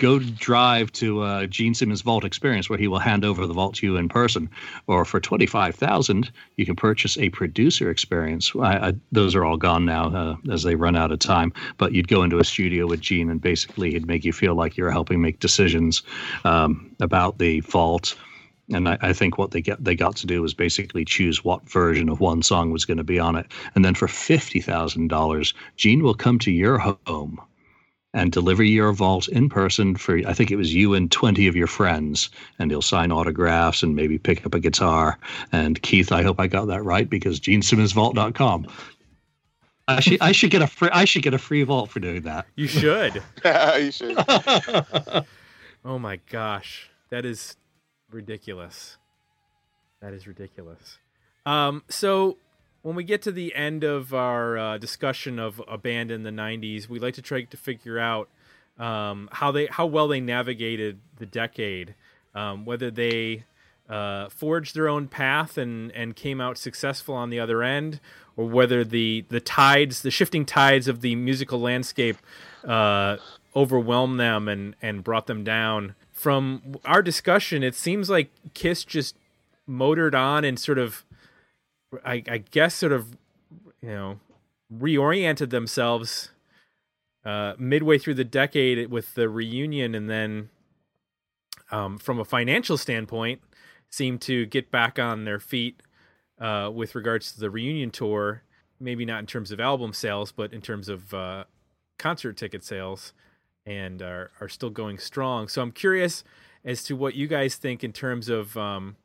go drive to uh, Gene Simmons Vault Experience, where he will hand over the vault to you in person. Or for twenty five thousand, you can purchase a producer experience. I, I, those are all gone now uh, as they run out of time. But you'd go into a studio with Gene, and basically he'd make you feel like you're helping make decisions um, about the vault. And I, I think what they get they got to do was basically choose what version of one song was going to be on it, and then for fifty thousand dollars, Gene will come to your home and deliver your vault in person for I think it was you and twenty of your friends, and he'll sign autographs and maybe pick up a guitar. And Keith, I hope I got that right because GeneSimmonsVault.com. I should I should get a free I should get a free vault for doing that. you should. you should. Oh my gosh, that is ridiculous. That is ridiculous. Um, so when we get to the end of our uh, discussion of a band in the '90s, we like to try to figure out um, how they how well they navigated the decade, um, whether they uh, forged their own path and and came out successful on the other end, or whether the the tides, the shifting tides of the musical landscape, uh, overwhelmed them and and brought them down. From our discussion, it seems like Kiss just motored on and sort of, I, I guess, sort of, you know, reoriented themselves uh, midway through the decade with the reunion, and then um, from a financial standpoint, seemed to get back on their feet uh, with regards to the reunion tour. Maybe not in terms of album sales, but in terms of uh, concert ticket sales, and are are still going strong. So I'm curious as to what you guys think in terms of um,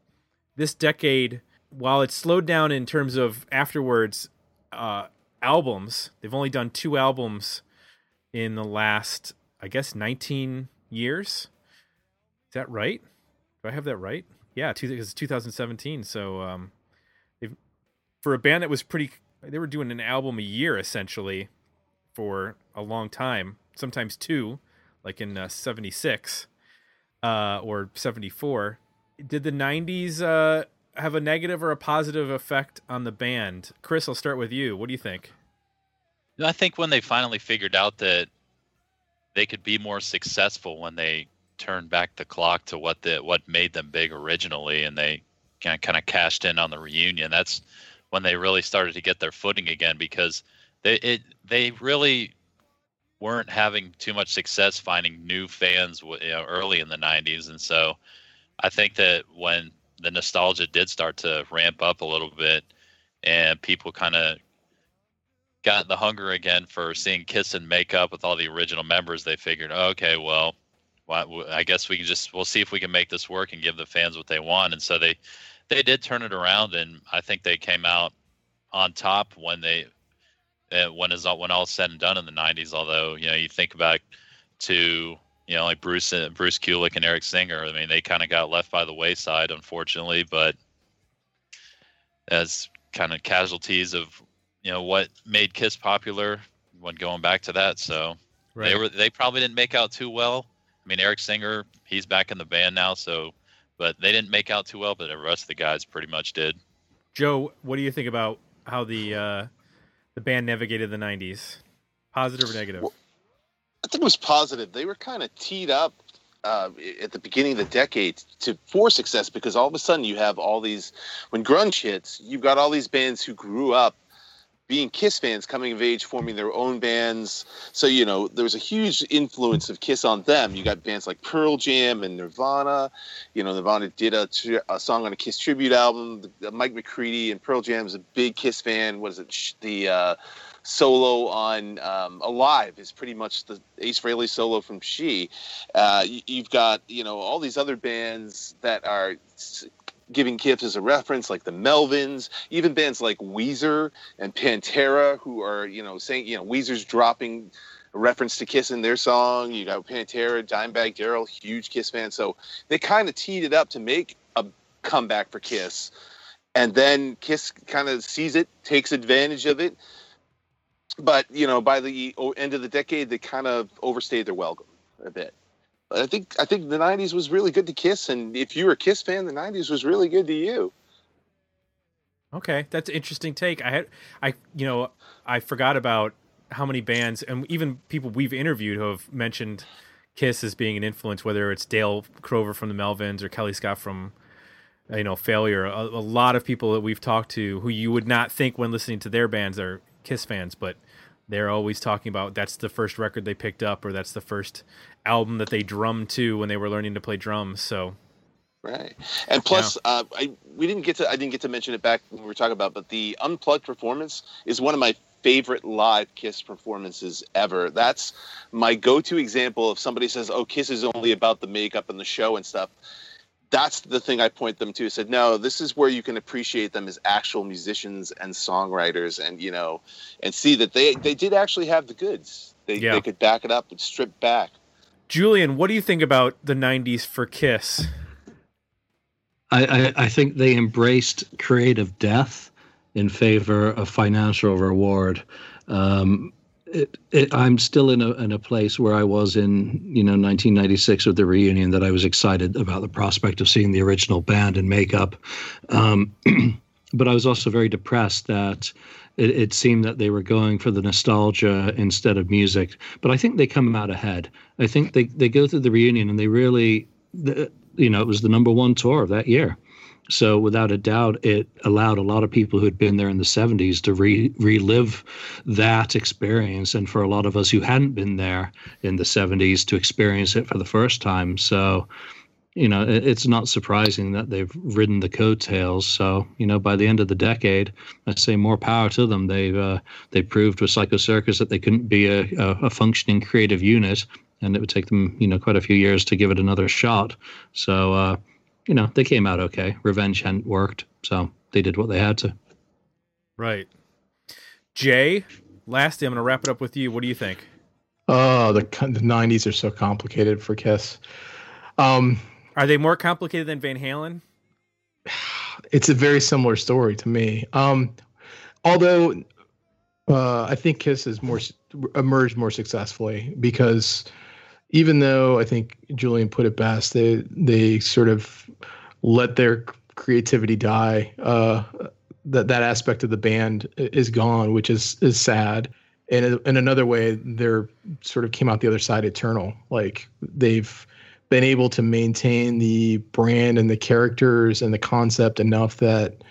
this decade. While it's slowed down in terms of afterwards uh, albums, they've only done two albums in the last, I guess, 19 years. Is that right? Do I have that right? Yeah, two, it's 2017. So, um, for a band that was pretty, they were doing an album a year essentially for a long time, sometimes two, like in uh, 76 uh, or 74. Did the 90s uh, have a negative or a positive effect on the band? Chris, I'll start with you. What do you think? I think when they finally figured out that they could be more successful when they turned back the clock to what the what made them big originally, and they kind of, kind of cashed in on the reunion. That's when they really started to get their footing again because they it they really weren't having too much success finding new fans you know, early in the 90s and so i think that when the nostalgia did start to ramp up a little bit and people kind of got the hunger again for seeing kiss and make up with all the original members they figured oh, okay well i guess we can just we'll see if we can make this work and give the fans what they want. And so they they did turn it around and i think they came out on top when they when is all when all said and done in the 90s although you know you think back to you know like bruce and bruce kulick and eric singer i mean they kind of got left by the wayside unfortunately but as kind of casualties of you know what made kiss popular when going back to that so right. they were they probably didn't make out too well i mean eric singer he's back in the band now so but they didn't make out too well but the rest of the guys pretty much did joe what do you think about how the uh the band navigated the 90s? Positive or negative? Well, I think it was positive. They were kind of teed up uh, at the beginning of the decade to for success because all of a sudden you have all these when grunge hits, you've got all these bands who grew up being Kiss fans coming of age, forming their own bands. So, you know, there was a huge influence of Kiss on them. You got bands like Pearl Jam and Nirvana. You know, Nirvana did a, a song on a Kiss tribute album. The, Mike McCready and Pearl Jam is a big Kiss fan. What is it? The uh, solo on um, Alive is pretty much the Ace Frehley solo from She. Uh, you, have got, you know, all these other bands that are giving Kiss as a reference, like the Melvins, even bands like Weezer and Pantera, who are, you know, saying, you know, Weezer's dropping a reference to Kiss in their song. You got Pantera, Dimebag Darrell, huge Kiss fan. So they kind of teed it up to make a comeback for Kiss. And then Kiss kind of sees it, takes advantage of it. But, you know, by the end of the decade, they kind of overstayed their welcome a bit. I think I think the '90s was really good to Kiss, and if you were a Kiss fan, the '90s was really good to you. Okay, that's an interesting take. I had I you know I forgot about how many bands and even people we've interviewed who have mentioned Kiss as being an influence, whether it's Dale Crover from the Melvins or Kellii Scott from you know Failure. A, a lot of people that we've talked to who you would not think when listening to their bands are Kiss fans, but they're always talking about that's the first record they picked up or that's the first album that they drummed to when they were learning to play drums so. Right. And plus yeah. uh, I, we didn't get to i didn't get to mention it back when we were talking about but the unplugged performance is one of my favorite live kiss performances ever. That's my go-to example if somebody says oh kiss is only about the makeup and the show and stuff that's the thing I point them to. I said, no, this is where you can appreciate them as actual musicians and songwriters, and you know, and see that they they did actually have the goods. They yeah. they could back it up and strip back. Julian, what do you think about the '90s for Kiss? I, I, I think they embraced creative death in favor of financial reward. Um, it, it, I'm still in a in a place where I was in you know 1996 with the reunion that I was excited about the prospect of seeing the original band and makeup, um, but I was also very depressed that it, it, seemed that they were going for the nostalgia instead of music. But I think they come out ahead. I think they they go through the reunion and they really, the, you know, it was the number one tour of that year. So without a doubt, it allowed a lot of people who had been there in the 70s to re- relive that experience, and for a lot of us who hadn't been there in the 70s to experience it for the first time. So, you know, it, it's not surprising that they've ridden the coattails. So, you know, by the end of the decade, I say more power to them. They've uh, they proved with Psycho Circus that they couldn't be a, a, a functioning creative unit, and it would take them, you know, quite a few years to give it another shot. So. Uh, you know, they came out okay. Revenge hadn't worked, so they did what they had to. Right. Jay, lastly, I'm going to wrap it up with you. What do you think? Oh, the, the 90s are so complicated for Kiss. Um, are they more complicated than Van Halen? It's a very similar story to me. Um, although uh, I think Kiss has more emerged more successfully because even though I think Julian put it best, they they sort of let their creativity die. Uh, that that aspect of the band is gone, which is is sad. And in another way, they're sort of came out the other side eternal. Like they've been able to maintain the brand and the characters and the concept enough that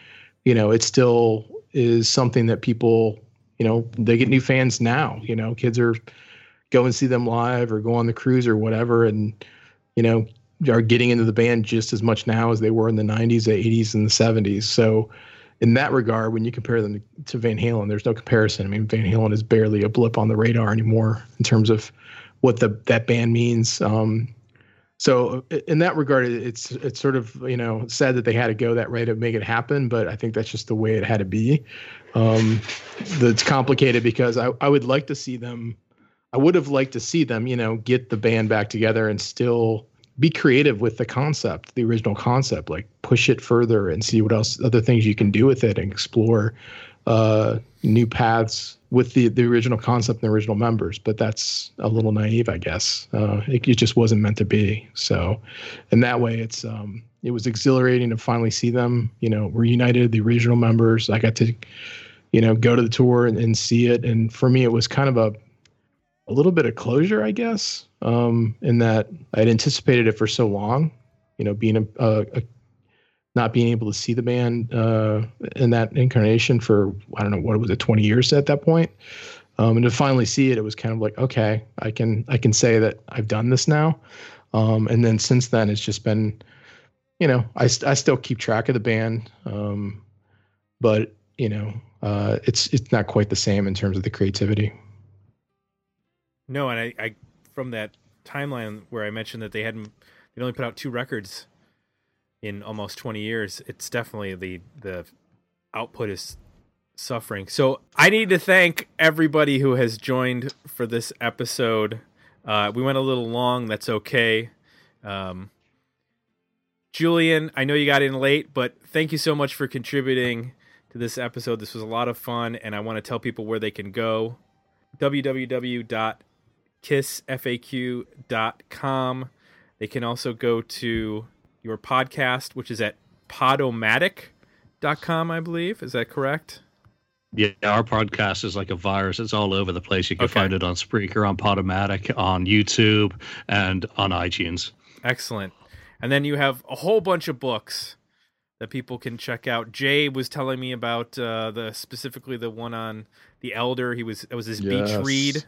you know it still is something that people you know, they get new fans now. You know, kids are go and see them live or go on the cruise or whatever, and you know, are getting into the band just as much now as they were in the 90s, the 80s, and the 70s. So, in that regard, when you compare them to Van Halen, there's no comparison. I mean, Van Halen is barely a blip on the radar anymore in terms of what the that band means. Um, so in that regard, it's it's sort of you know sad that they had to go that way to make it happen, but I think that's just the way it had to be. Um, that's complicated because I, I would like to see them. I would have liked to see them, you know, get the band back together and still be creative with the concept, the original concept, like push it further and see what else, other things you can do with it and explore uh, new paths with the, the original concept and the original members. But that's a little naive, I guess. Uh, it, it, just wasn't meant to be. So, in that way, it's um, it was exhilarating to finally see them, you know, reunited, the original members. I got to, you know, go to the tour and, and see it. And for me, it was kind of a a little bit of closure, I guess, um, in that I had anticipated it for so long, you know, being a, a, a not being able to see the band uh, in that incarnation for I don't know what was it, 20 years at that point, um, and to finally see it, it was kind of like okay, I can I can say that I've done this now, um, and then since then it's just been, you know, I I still keep track of the band, um, but you know, uh, it's it's not quite the same in terms of the creativity. No, and I, I from that timeline where I mentioned that they hadn't they only put out two records in almost 20 years, it's definitely the the output is suffering. So I need to thank everybody who has joined for this episode. Uh, we went a little long. That's okay. Um, Julian, I know you got in late, but thank you so much for contributing to this episode. This was a lot of fun, and I want to tell people where they can go www kissfaq.com. They can also go to your podcast, which is at podomatic.com, I believe. Is that correct? Yeah, our podcast is like a virus. It's all over the place. You can okay. find it on Spreaker, on Podomatic, on YouTube, and on iTunes. Excellent. And then you have a whole bunch of books that people can check out. Jay was telling me about uh, the specifically the one on the Elder. He was it was his yes. beach read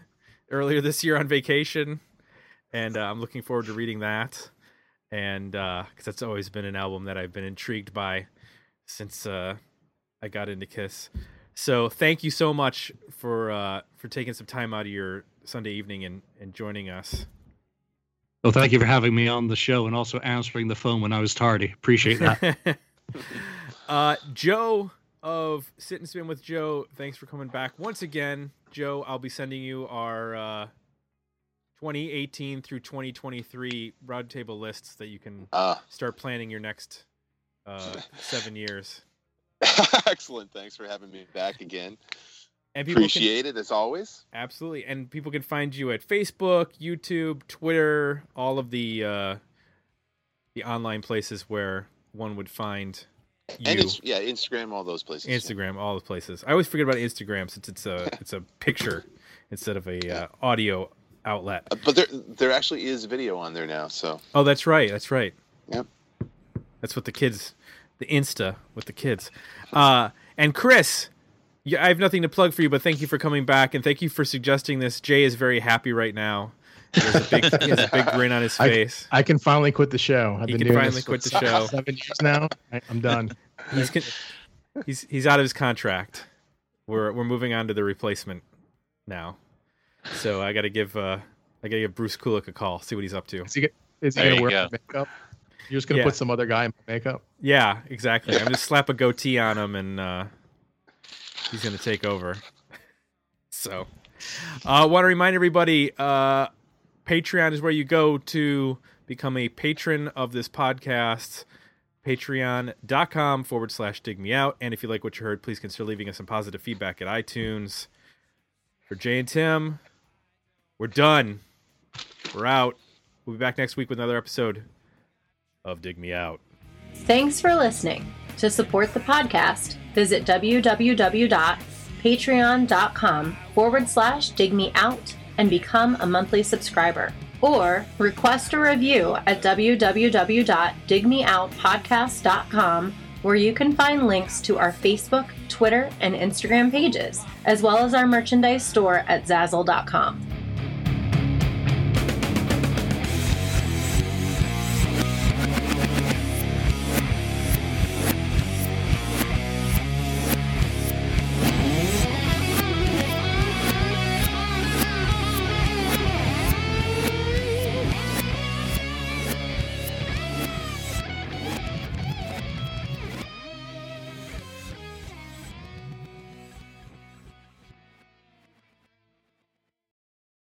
earlier this year on vacation, and uh, I'm looking forward to reading that. And because uh, that's always been an album that I've been intrigued by since uh, I got into Kiss. So thank you so much for uh, for taking some time out of your Sunday evening and, and joining us. Well, thank you for having me on the show and also answering the phone when I was tardy. Appreciate that. uh, Joe of Sit and Spin with Joe, thanks for coming back once again. Joe, I'll be sending you our uh, 2018 through 2023 roundtable lists that you can uh, start planning your next uh, seven years. Excellent. Thanks for having me back again. And Appreciate can, it as always. Absolutely. And people can find you at Facebook, YouTube, Twitter, all of the uh, the online places where one would find and it's, yeah, Instagram, all those places. Instagram, all the places. I always forget about Instagram since it's a it's a picture instead of a uh, audio outlet. Uh, but there there actually is video on there now. So. Oh, that's right. That's right. Yep. That's what the kids, the Insta with the kids, uh, and Chris. Yeah, I have nothing to plug for you, but thank you for coming back and thank you for suggesting this. Jay is very happy right now. He has a big, he has a big grin on his face. I, I, can finally quit the show. I've he been can doing finally this quit the show. Seven years now. I, am done. He's he's he's out of his contract. We're we're moving on to the replacement now. So I got to give uh I got to give Bruce Kulick a call. See what he's up to. Is he, is he gonna wear go. makeup? You're just gonna yeah. put some other guy in makeup? Yeah, exactly. I'm just slap a goatee on him and uh, he's gonna take over. so, I uh, want to remind everybody. Uh, Patreon is where you go to become a patron of this podcast. Patreon.com forward slash dig me out. And if you like what you heard, please consider leaving us some positive feedback at iTunes. For Jay and Tim, we're done. We're out. We'll be back next week with another episode of Dig Me Out. Thanks for listening. To support the podcast, visit www.patreon.com forward slash dig me out and become a monthly subscriber. Or request a review at www.digmeoutpodcast.com where you can find links to our Facebook, Twitter, and Instagram pages, as well as our merchandise store at Zazzle.com.